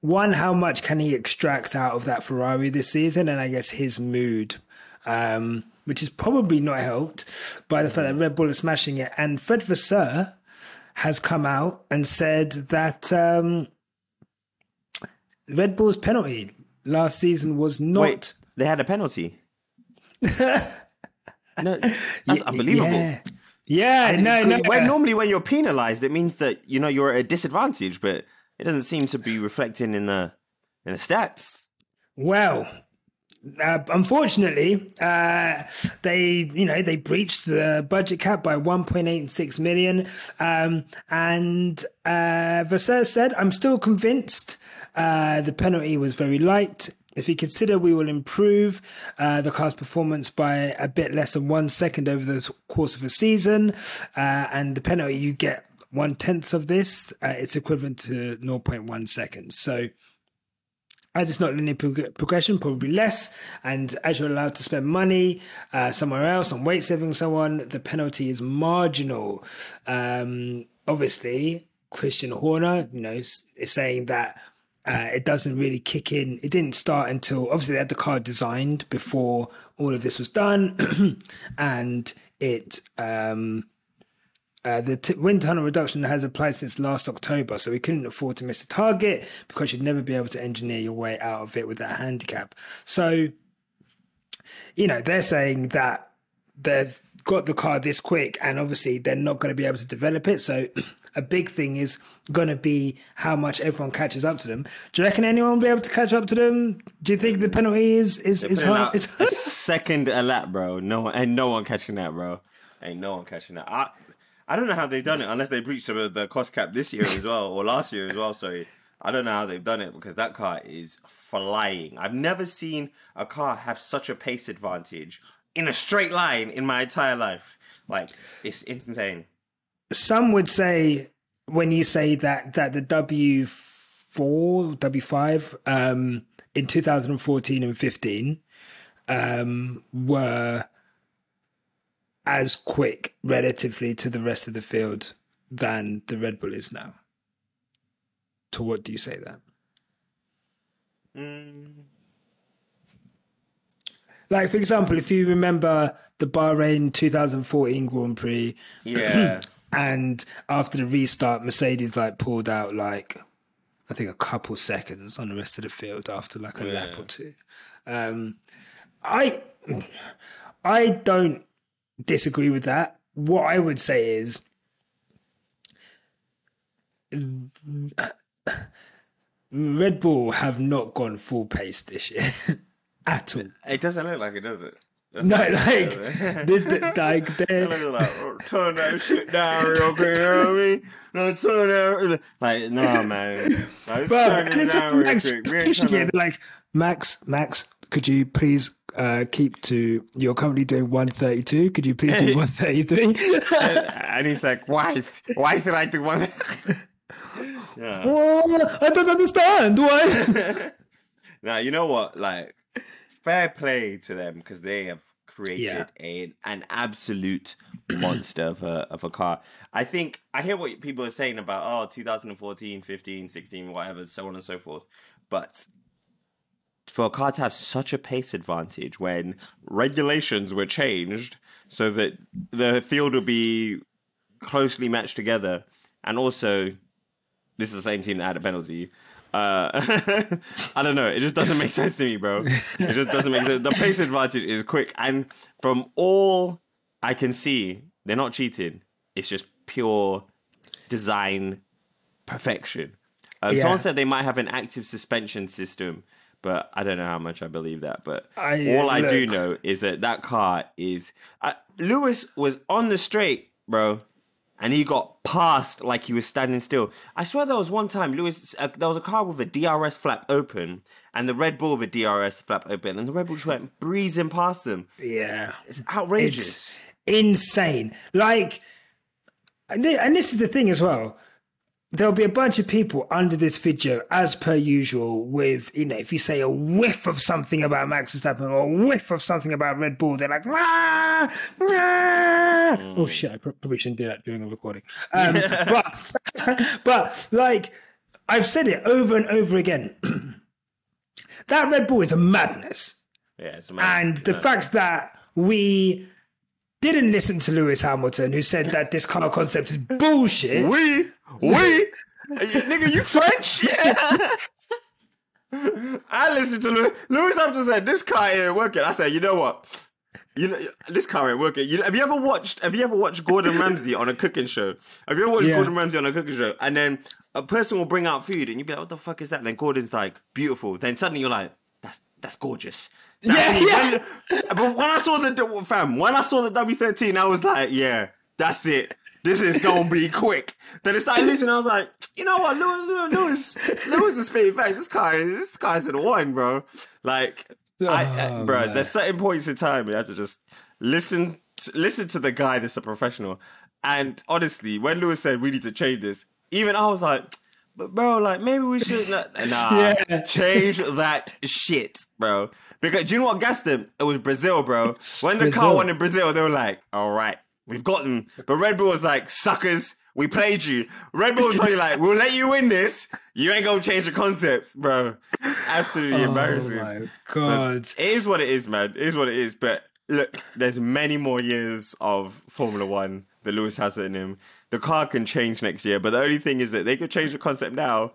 one, how much can he extract out of that Ferrari this season, and I guess his mood, um, which is probably not helped by the fact that Red Bull is smashing it. And Fred Vasseur has come out and said that um, Red Bull's penalty last season was not. Wait, they had a penalty. no, that's unbelievable. Yeah, yeah no, no. When normally when you're penalised, it means that you know you're at a disadvantage, but it doesn't seem to be reflecting in the in the stats. Well, uh, unfortunately, uh, they you know they breached the budget cap by 1.86 million, um, and uh, Vasseur said, "I'm still convinced uh, the penalty was very light." If you consider we will improve uh, the car's performance by a bit less than one second over the course of a season, uh, and the penalty you get one tenth of this, uh, it's equivalent to 0.1 seconds. So, as it's not linear prog- progression, probably less. And as you're allowed to spend money uh, somewhere else on weight saving, someone, the penalty is marginal. Um, obviously, Christian Horner, you know, is saying that uh, it doesn't really kick in. It didn't start until obviously they had the car designed before all of this was done, and it. Um, uh, the t- wind tunnel reduction has applied since last October, so we couldn't afford to miss the target because you'd never be able to engineer your way out of it with that handicap. So, you know, they're saying that they've got the car this quick and obviously they're not going to be able to develop it. So, a big thing is going to be how much everyone catches up to them. Do you reckon anyone will be able to catch up to them? Do you think the penalty is is, is hard? Is second a lap, bro. No one, ain't no one catching that, bro. Ain't no one catching that. I, I don't know how they've done it unless they breached the, the cost cap this year as well or last year as well. Sorry, I don't know how they've done it because that car is flying. I've never seen a car have such a pace advantage in a straight line in my entire life. Like it's insane. some would say when you say that that the W four W five um, in 2014 and 15 um, were as quick relatively to the rest of the field than the Red Bull is now. To what do you say that? Like for example, if you remember the Bahrain 2014 Grand Prix, Yeah. and after the restart, Mercedes like pulled out like I think a couple seconds on the rest of the field after like a lap or two. Um, I I don't disagree with that. what I would say is Red Bull have not gone full pace this year at all. It doesn't look like it, does it? No, like, the, the, like They like, oh, turn that shit down real quick, you know what I mean? No, turn that. Like, no, man. Like, But turn it down real Max quick. It, like, Max, Max, could you please uh, keep to? You're currently doing 132. Could you please do 133? And he's like, wife, why did I do one? yeah. oh, I don't understand why. Now you know what? Like, fair play to them because they have created Yeah. a, an absolute monster of a of a car. I think I hear what people are saying about oh 2014, 15, 16, whatever, so on and so forth. But for a car to have such a pace advantage when regulations were changed so that the field would be closely matched together, and also this is the same team that had a penalty. Uh, I don't know. It just doesn't make sense to me, bro. It just doesn't make sense. The pace advantage is quick, and from all I can see, they're not cheating. It's just pure design perfection. Um, Yeah. Someone said they might have an active suspension system, but I don't know how much I believe that. But I- all I do know is that that car is. Uh, Lewis was on the straight, bro, and he got passed like he was standing still. I swear there was one time Lewis, uh, there was a car with a DRS flap open, and the Red Bull with a DRS flap open, and the Red Bull just went breezing past them. yeah. It's outrageous. insane. Like, and and this is the thing as well. There'll be a bunch of people under this video, as per usual, with, you know, if you say a whiff of something about Max Verstappen or a whiff of something about Red Bull, they're like, "Rah! Rah!" oh shit, I probably shouldn't do that during a recording. Um, but, but, like, I've said it over and over again. that Red Bull is a madness. yeah, it's amazing. And the fact that we didn't listen to Lewis Hamilton, who said that this car concept is bullshit. We, we, nigga, you French? Yeah. I listened to Lewis. Lewis Hamilton said this car ain't working. I said, you know what? You know this car ain't working. You know, have you ever watched? Have you ever watched Gordon Ramsay on a cooking show? Have you ever watched Yeah. Gordon Ramsay on a cooking show? And then a person will bring out food, and you'll be like, "What the fuck is that?" And then Gordon's like, "Beautiful." Then suddenly you're like, "That's that's gorgeous." That's Yeah, yeah. When- but when I saw the fam, when I saw the W13, I was like, "Yeah, that's it. This is gonna be quick." Then it started losing. I was like, "You know what, Lewis, Lewis, Lewis, is spitting facts. This guy, this guy's in one, bro. Like, I, Oh, bro, man. there's certain points in time you have to just listen, to, listen to the guy that's a professional. And honestly, when Lewis said we need to change this, even I was like, but bro, like maybe we should not, nah, Yeah. change that shit, bro. Because do you know what gassed them? It was Brazil, bro. When the car Brazil. won in Brazil, they were like, all right, we've got them. But Red Bull was like, suckers, we played you. Red Bull was probably like, we'll let you win this. You ain't gonna change the concepts, bro. Absolutely oh embarrassing. Oh my god. It is what it is, man. It is what it is. But look, there's many more years of Formula One that Lewis has it in him. The car can change next year, but the only thing is that they could change the concept now,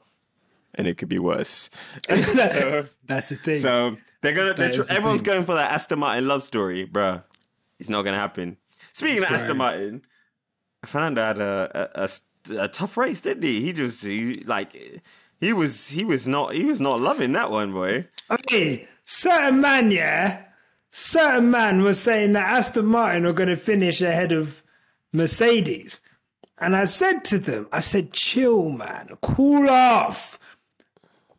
and it could be worse. so, That's the thing. so they're gonna. They're tr- the everyone's thing. going for that Aston Martin love story, bruh. It's not gonna happen. Speaking of Aston Martin, Fernando had a, a, a a tough race, didn't he? He just he, like he was he was not he was not loving that one, boy. okay, certain man, yeah, certain man was saying that Aston Martin were going to finish ahead of Mercedes. And I said to them, I said, chill, man, cool off,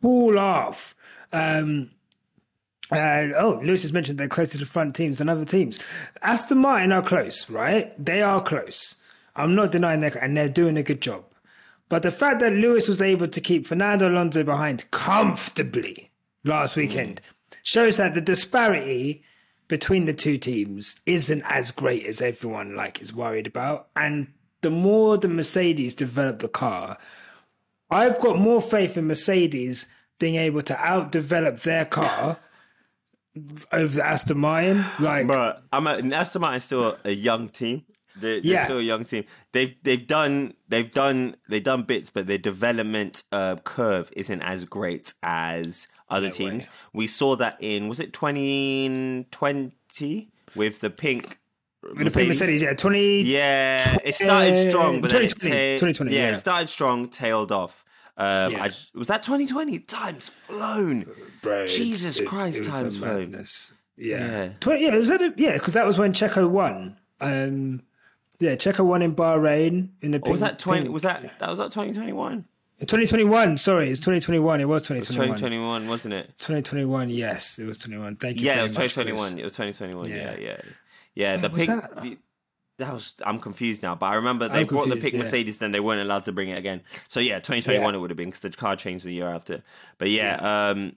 cool off. Um, uh, oh, Lewis has mentioned they're closer to front teams than other teams. Aston Martin are close, right? They are close. I'm not denying that, and they're doing a good job. But the fact that Lewis was able to keep Fernando Alonso behind comfortably last weekend shows that the disparity between the two teams isn't as great as everyone like is worried about. And the more the Mercedes develop the car, I've got more faith in Mercedes being able to outdevelop their car over the Aston Martin. Like, But I'm a, Aston Martin's still a young team. They're, they're Yeah. still a young team. They've they've done they've done they've done bits, but their development uh, curve isn't as great as other teams. We saw that in was it 2020 with the pink Pink Mercedes, yeah, twenty. Yeah, it started strong, but then it 2020, ta- 2020, yeah, yeah. it started strong, tailed off. Um, Yeah. I was that 2020? Time's flown. Bro, Jesus it's- Christ, it time's flown. Yeah, Yeah. Twen- yeah, was at a, yeah, because that was when Checo won. Um, yeah, Checo won in Bahrain in the. Or was that 20? pink- Was that that was that 2021? 2021? Sorry, it's 2021. It was 2021. 2021, wasn't it? 2021. Yes, it was 21. Thank you. Yeah, it was 2021. Chris. It was 2021. Yeah, Yeah. yeah, yeah. the pink. that? the- that was. I'm confused now, but I remember they I'm brought the confused, pink yeah. Mercedes, then they weren't allowed to bring it again. So yeah, 2021 Yeah. it would have been because the car changed the year after. But yeah, um,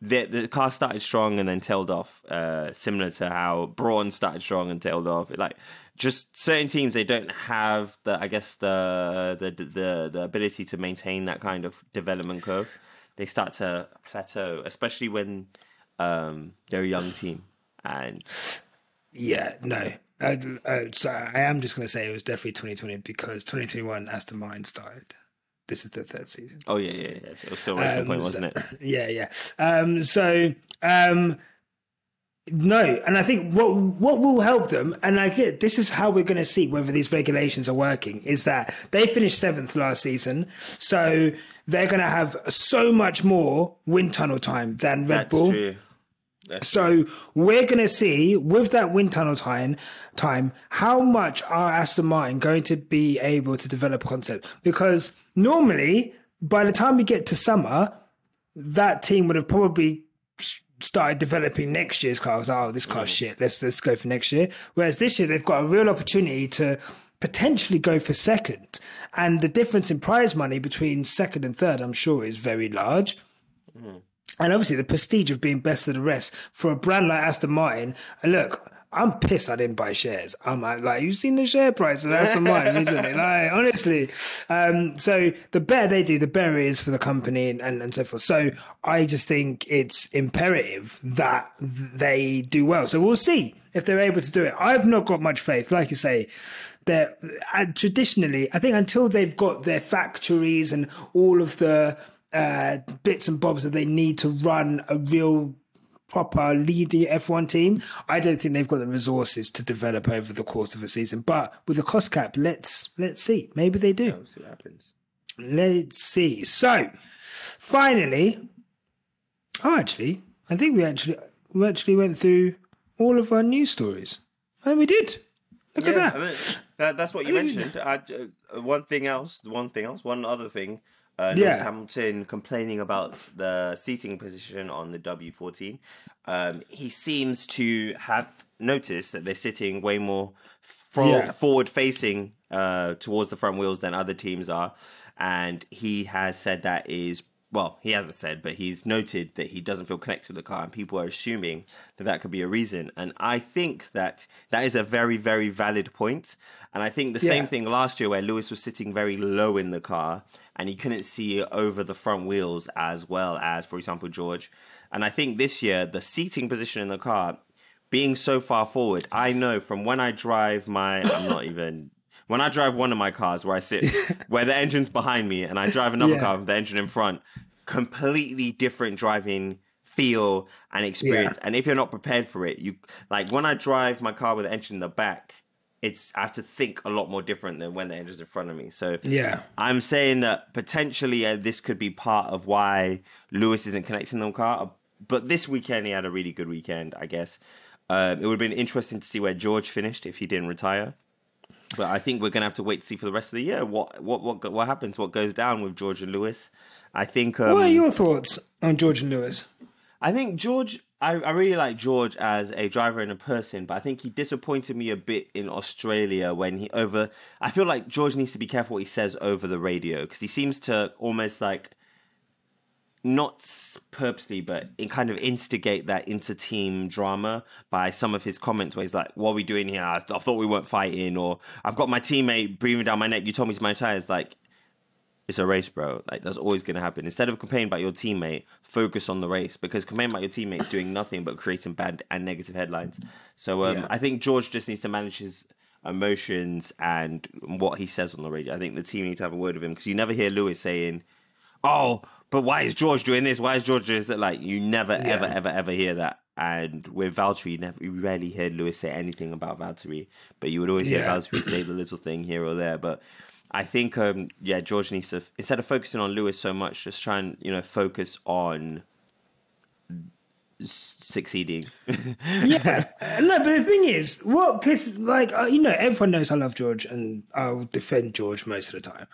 the the car started strong and then tailed off, uh, similar to how Brawn started strong and tailed off. Like just certain teams, they don't have the, I guess the the the the ability to maintain that kind of development curve. They start to plateau, especially when um, they're a young team. And Yeah, no. Uh, so I am just going to say it was definitely 2020 because 2021 Aston Martin started. This is the third season. oh yeah, yeah, yeah, it was still racing Um, point, wasn't it? Yeah, yeah. Um, so um, no, and I think what what will help them, and I get this is how we're going to see whether these regulations are working, is that they finished seventh last season, so they're going to have so much more wind tunnel time than Red That's Bull. true. That's So we're going to see with that wind tunnel time, time how much are Aston Martin going to be able to develop a concept? Because normally, by the time we get to summer, that team would have probably started developing next year's cars. Oh, this car's shit. Let's let's go for next year. Whereas this year they've got a real opportunity to potentially go for second, and the difference in prize money between second and third, I'm sure, is very large. Hmm. And obviously, the prestige of being best of the rest for a brand like Aston Martin. Look, I'm pissed I didn't buy shares. I'm like, you've seen the share price of Aston Martin recently. Like, honestly. Um, so the better they do, the better it is for the company and, and, and so forth. So I just think it's imperative that they do well. So we'll see if they're able to do it. I've not got much faith. Like you say, they're uh, traditionally, I think until they've got their factories and all of the uh, bits and bobs that they need to run a real proper leading F1 team, I don't think they've got the resources to develop over the course of a season. But with the cost cap, let's let's see. Maybe they do. We'll see what happens. Let's see. So, finally, oh, actually, I think we actually we actually went through all of our news stories, and we did. Look at that. I mean, that, that's what you I mean- mentioned. I, uh, one thing else, one thing else, one other thing. Uh, Lewis Yeah. Hamilton complaining about the seating position on the W14. Um, he seems to have noticed that they're sitting way more Yeah. forward facing uh, towards the front wheels than other teams are. And he has said that is, well, he hasn't said, but he's noted that he doesn't feel connected to the car. And people are assuming that that could be a reason. And I think that that is a very, very valid point. And I think the same thing last year where Lewis was sitting very low in the car and he couldn't see over the front wheels as well as, for example, George. And I think this year, the seating position in the car being so far forward, I know from when I drive my, I'm not even, when I drive one of my cars where I sit, where the engine's behind me, and I drive another Yeah. car with the engine in front, completely different driving feel and experience. And if you're not prepared for it, you like when I drive my car with the engine in the back, it's I have to think a lot more different than when the engine's in front of me. So Yeah. I'm saying that potentially uh, this could be part of why Lewis isn't connecting the car. But this weekend he had a really good weekend, I guess. Um, it would have been interesting to see where George finished if he didn't retire. But I think we're gonna have to wait to see for the rest of the year what what what what happens, what goes down with George and Lewis. I think. Um, What are your thoughts on George and Lewis? I think George. I, I really like George as a driver and a person, but I think he disappointed me a bit in Australia when he over. I feel like George needs to be careful what he says over the radio because he seems to almost like not purposely, but in kind of instigate that inter-team drama by some of his comments where he's like, "What are we doing here? I, I thought we weren't fighting," or "I've got my teammate breathing down my neck. You told me to my tires." Like, it's a race, bro. Like that's always going to happen. Instead of complaining about your teammate, focus on the race because complaining about your teammate is doing nothing but creating bad and negative headlines. So um, Yeah. I think George just needs to manage his emotions and what he says on the radio. I think the team needs to have a word with him because you never hear Lewis saying, "Oh, but why is George doing this? Why is George doing this?" Like you never, ever, ever, ever hear that. And with Valtteri, you, never, you rarely hear Lewis say anything about Valtteri, but you would always hear Yeah. Valtteri say the little thing here or there. But I think, um, yeah, George needs to instead of focusing on Lewis so much, just try and you know focus on succeeding. yeah, no, but the thing is, what piss like uh, you know, everyone knows I love George, and I'll defend George most of the time.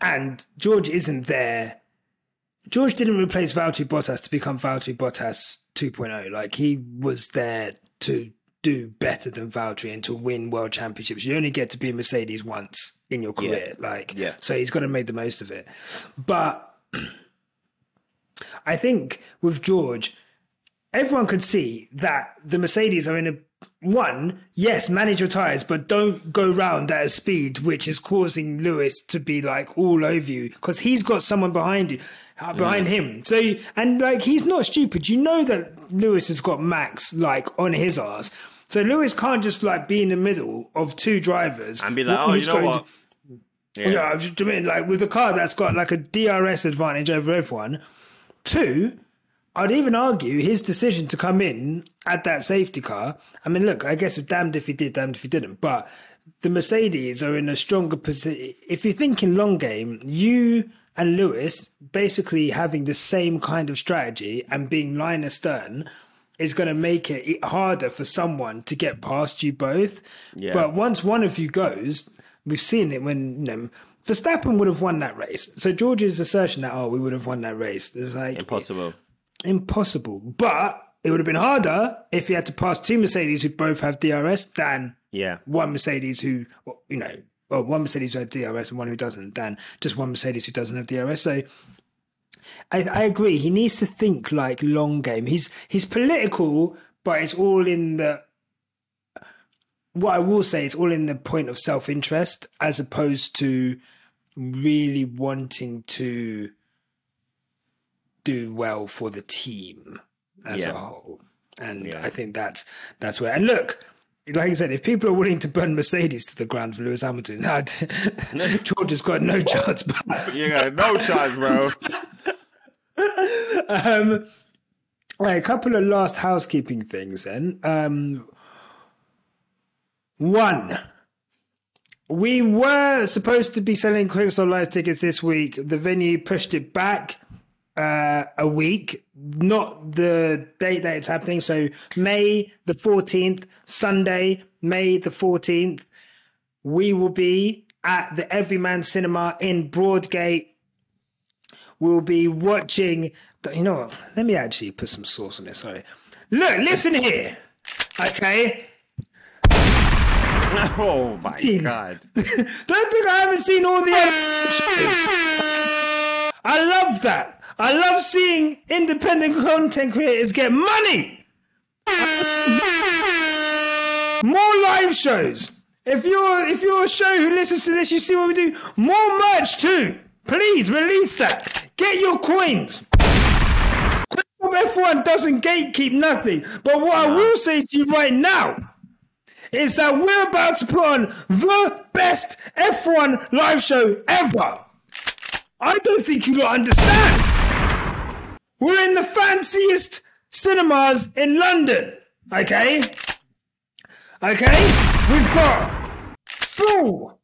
And George isn't there. George didn't replace Valtteri Bottas to become Valtteri Bottas 2.0. Like he was there to do better than Valtteri and to win world championships. You only get to be a Mercedes once in your career. Like, Yeah. so he's got to make the most of it. But I think with George, everyone could see that the Mercedes are in a one, yes, manage your tires, but don't go round at a speed which is causing Lewis to be like all over you because he's got someone behind you, uh, behind him. So, and like he's not stupid. You know that Lewis has got Max like on his ass. So Lewis can't just like be in the middle of two drivers and be like, oh, you know what? to- yeah, I mean like with a car that's got like a DRS advantage over everyone. Two, I'd even argue his decision to come in at that safety car. I mean, look, I guess damned if he did, damned if he didn't. But the Mercedes are in a stronger position. If you think in long game, you and Lewis basically having the same kind of strategy and being line astern is going to make it harder for someone to get past you both. Yeah. But once one of you goes, we've seen it when you know Verstappen would have won that race. So George's assertion that oh we would have won that race it was like Impossible. Impossible. But it would have been harder if he had to pass two Mercedes who both have DRS than Yeah. one Mercedes who you know or one Mercedes who has DRS and one who doesn't than just one Mercedes who doesn't have DRS. So. I, I agree. He needs to think like long game. He's he's political, but it's all in the. What I will say is all in the point of self interest, as opposed to really wanting to do well for the team as Yeah. a whole. And Yeah. I think that's that's where. And look, like I said, if people are willing to burn Mercedes to the ground for Lewis Hamilton, George has got no chance. But You got no chance, bro. um, right, a couple of last housekeeping things then. Um, one, we were supposed to be selling Quickstop Live tickets this week. The venue pushed it back uh, a week, not the date that it's happening. So May the 14th, Sunday, May the 14th, we will be at the Everyman Cinema in Broadgate we'll be watching. The, you know what? Let me actually put some sauce on this. Sorry. Look, listen here. Okay. Oh my god. Don't think I haven't seen all the other. I love that. I love seeing independent content creators get money. More live shows. If you're if you're a show who listens to this, you see what we do. More merch too. Please release that. Get your coins. F1 doesn't gatekeep nothing. But what I will say to you right now is that we're about to put on the best F1 live show ever. I don't think you don't understand. We're in the fanciest cinemas in London. Okay? Okay? We've got full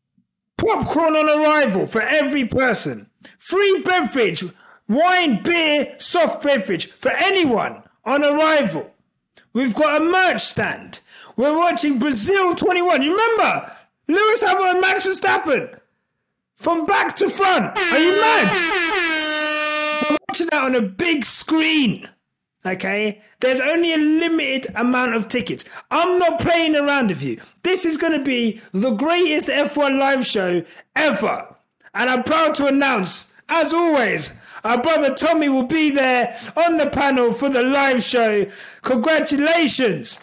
popcorn on arrival for every person. Free beverage, wine, beer, soft beverage for anyone on arrival. We've got a merch stand. We're watching Brazil 21. You remember? Lewis Hamilton and Max Verstappen. From back to front. Are you mad? Watching that on a big screen. Okay? There's only a limited amount of tickets. I'm not playing around with you. This is going to be the greatest F1 live show ever. And I'm proud to announce, as always, our brother Tomi will be there on the panel for the live show. Congratulations.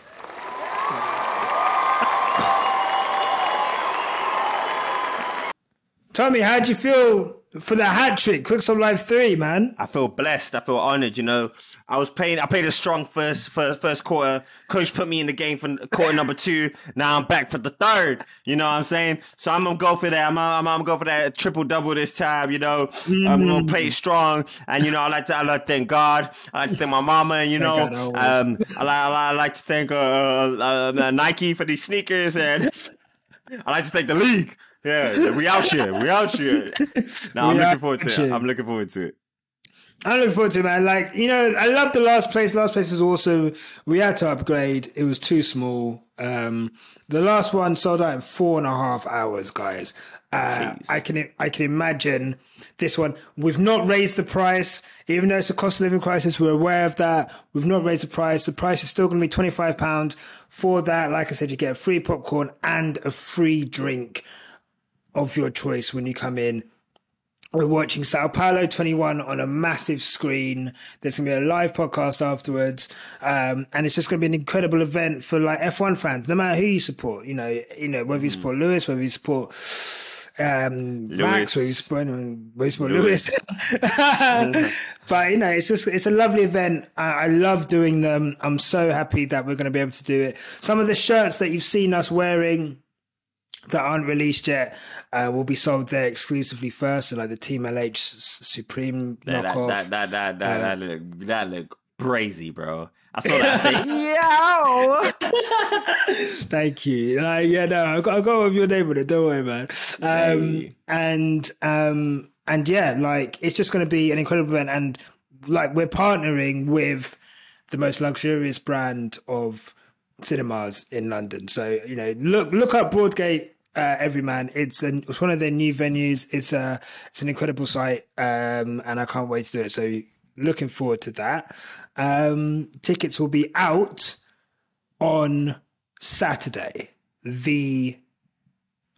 Tomi, how'd you feel for the hat trick. Quickstop Live 3, man. I feel blessed. I feel honored. You know, I was playing. I played a strong first first, first quarter. Coach put me in the game for quarter number two. Now I'm back for the third. You know what I'm saying? So I'm gonna go for that. I'm gonna, I'm gonna go for that triple double this time. You know, mm. I'm gonna play strong. And you know, I like to I like to thank God. I like to thank my mama. And you know, um, I, like, I like to thank uh, uh, uh, Nike for these sneakers. And I like to thank the league. Yeah, we out here. We out here. No, I'm looking forward to it. I'm looking forward to it. I'm looking forward to it, man. Like, you know, I love the last place. Last place was awesome. We had to upgrade. It was too small. Um, the last one sold out in four and a half hours, guys. Uh, I can I can imagine this one. We've not raised the price, even though it's a cost of living crisis. We're aware of that. We've not raised the price. The price is still going to be twenty five pounds for that. Like I said, you get a free popcorn and a free drink of your choice when you come in. We're watching Sao Paulo 21 on a massive screen. There's going to be a live podcast afterwards. Um, and it's just going to be an incredible event for like F1 fans, no matter who you support, you know, you know, whether you support Lewis, whether you support, um, Lewis. Max, whether you support, you support Lewis. Lewis. but, you know, it's just, it's a lovely event. I, I love doing them. I'm so happy that we're going to be able to do it. Some of the shirts that you've seen us wearing, that aren't released yet uh, will be sold there exclusively first. So like the Team LH Supreme that, knockoff. That that that that, uh, that, look that look crazy, bro. I saw that thing. Yo! Thank you. Like, yeah, no, I got, I got with your name on it. Don't worry, man. Um, hey. And um, and yeah, like it's just going to be an incredible event, and like we're partnering with the most luxurious brand of cinemas in London. So you know, look look up Broadgate uh, Everyman. It's an, it's one of their new venues. It's a it's an incredible site, um, and I can't wait to do it. So looking forward to that. Um, tickets will be out on Saturday, the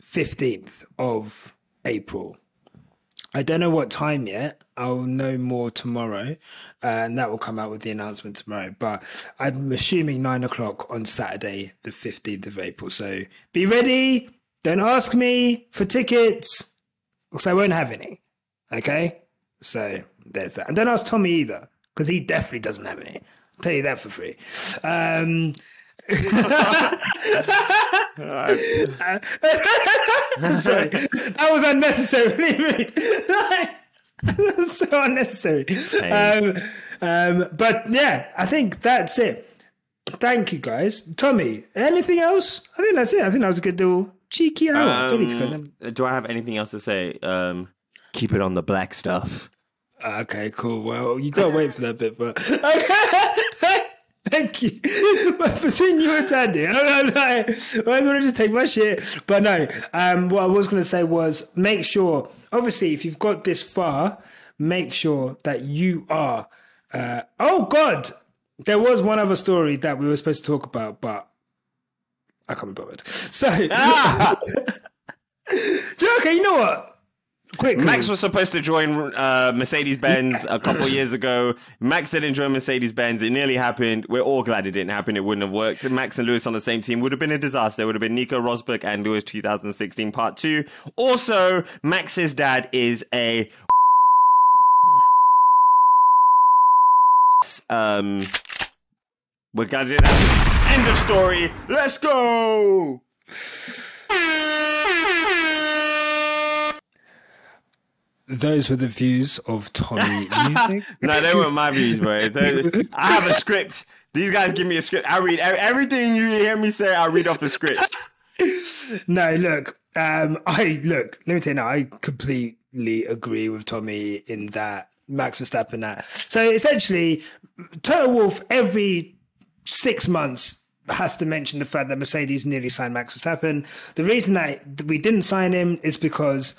fifteenth of April. I don't know what time yet. I'll know more tomorrow, uh, and that will come out with the announcement tomorrow. But I'm assuming nine o'clock on Saturday, the 15th of April. So be ready. Don't ask me for tickets because I won't have any. Okay? So there's that. And don't ask Tomi either because he definitely doesn't have any. I'll tell you that for free. Um, sorry, that was unnecessarily rude. so unnecessary. Um, um, but yeah, I think that's it. Thank you, guys. Tomi, anything else? I think that's it. I think that was a good little cheeky hour. Um, do I have anything else to say? Um, keep it on the black stuff. Okay, cool. Well, you gotta wait for that bit, but okay. Thank you. But between you and Thandie, I, don't know, I just wanted to take my shit. But no, um, what I was going to say was make sure, obviously, if you've got this far, make sure that you are. Uh, oh, God. There was one other story that we were supposed to talk about, but I can't be bothered. So, ah! okay, you know what? Quick, Max was supposed to join uh, Mercedes Benz a couple years ago. Max didn't join Mercedes Benz. It nearly happened. We're all glad it didn't happen. It wouldn't have worked. Max and Lewis on the same team would have been a disaster. It would have been Nico Rosberg and Lewis 2016 Part 2. Also, Max's dad is a. Um, we're glad it didn't happen. End of story. Let's go. Those were the views of Tomi Music. no, they weren't my views, bro. I have a script. These guys give me a script. I read everything you hear me say. I read off the script. no, look. Um, I look. Let me tell you now. I completely agree with Tomi in that Max Verstappen. That so essentially, Toto Wolff every six months has to mention the fact that Mercedes nearly signed Max Verstappen. The reason that we didn't sign him is because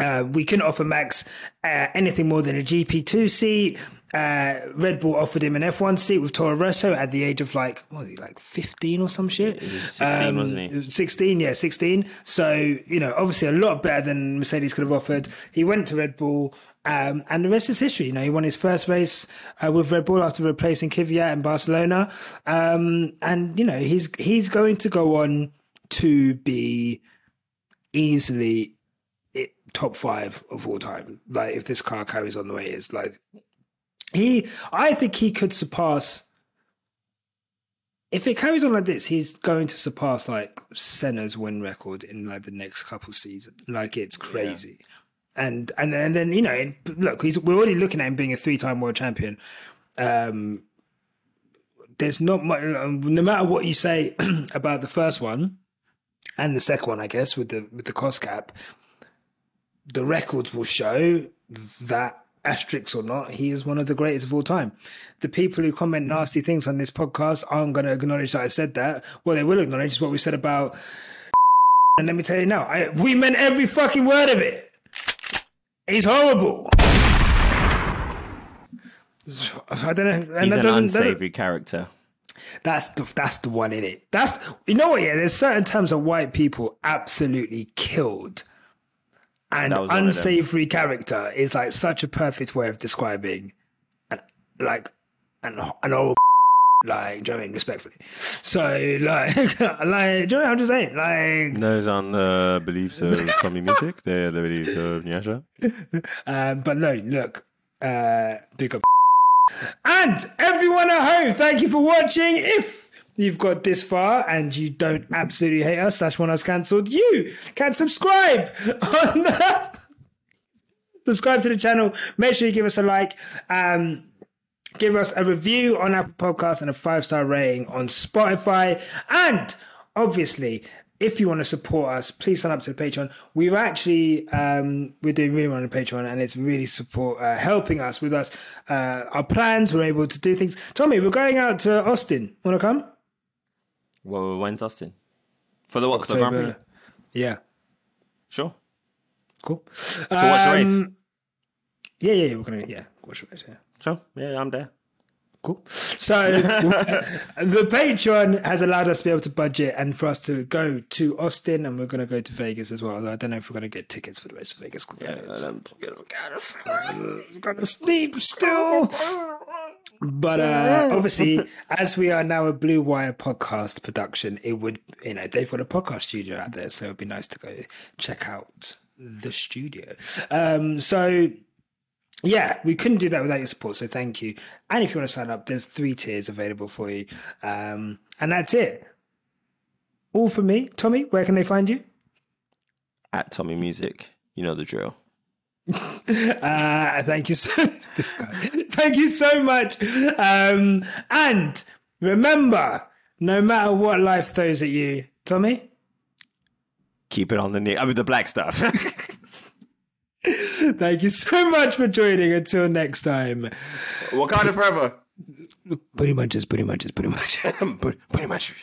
uh, we couldn't offer Max uh, anything more than a GP2 seat. Uh, Red Bull offered him an F1 seat with Toro Rosso at the age of like, what was he, like 15 or some shit? 16, um, wasn't he? 16, yeah, 16. So, you know, obviously a lot better than Mercedes could have offered. He went to Red Bull. Um, and the rest is history. You know, he won his first race uh, with Red Bull after replacing Kvyat in Barcelona. Um, and, you know, he's, he's going to go on to be easily top five of all time. Like if this car carries on the way it is, like he, I think he could surpass. If it carries on like this, he's going to surpass like Senna's win record in like the next couple seasons. Like it's crazy. And and and then you know, look, he's we're already looking at him being a three-time world champion. Um, there's not much. No matter what you say about the first one and the second one, I guess with the with the cost cap, the records will show that asterisks or not, he is one of the greatest of all time. The people who comment hmm. nasty things on this podcast aren't going to acknowledge that I said that. What they will acknowledge is what we said about. And let me tell you now, I, we meant every fucking word of it. He's horrible. I don't know, and He's that an doesn't. doesn't unsavory character. that's the that's the one in it. That's you know what? Yeah, there's certain terms that white people absolutely killed, and That was one of them. unsavory character is like such a perfect way of describing, an, like an an old like do you know what I mean respectfully. So like like do you know what I'm just saying like Those on the beliefs of Tomi Music, they're the beliefs of Nyasha. um, but no look uh big up and everyone at home thank you for watching if you've got this far and you don't absolutely hate us slash want us cancelled you can subscribe on subscribe to the channel make sure you give us a like um give us a review on Apple Podcasts and a five star rating on Spotify. And obviously, if you want to support us, please sign up to the Patreon. We're actually um, we're doing really well on the Patreon, and it's really support uh, helping us with us uh, our plans. We're able to do things. Tomi, we're going out to Austin. Want to come? Well, when's Austin? For the what? The Grand Prix? October. Yeah, Sure. cool. So what's the race? Um, Yeah, yeah, yeah, we're gonna yeah watch the race. Yeah. Sure. Yeah, I'm there. Cool. So the Patreon has allowed us to be able to budget and for us to go to Austin, and we're going to go to Vegas as well. I don't know if we're going to get tickets for the race of Vegas. is- it's going to sleep still. But uh, obviously, as we are now a Blue Wire podcast production, it would you know they've got a podcast studio out there, so it'd be nice to go check out the studio. Um, so yeah, we couldn't do that without your support. So thank you. And if you want to sign up, there's three tiers available for you. Um, and that's it. All for me. Tomi, where can they find you? At Tomi Music, you know the drill. Uh, thank you so this guy. Thank you so much. Um, and remember, no matter what life throws at you, Tomi, Keep it on the knee. I mean, the black stuff. thank you so much for joining. Until next time. Wakanda forever. Pretty much is pretty much is pretty much. Pretty much.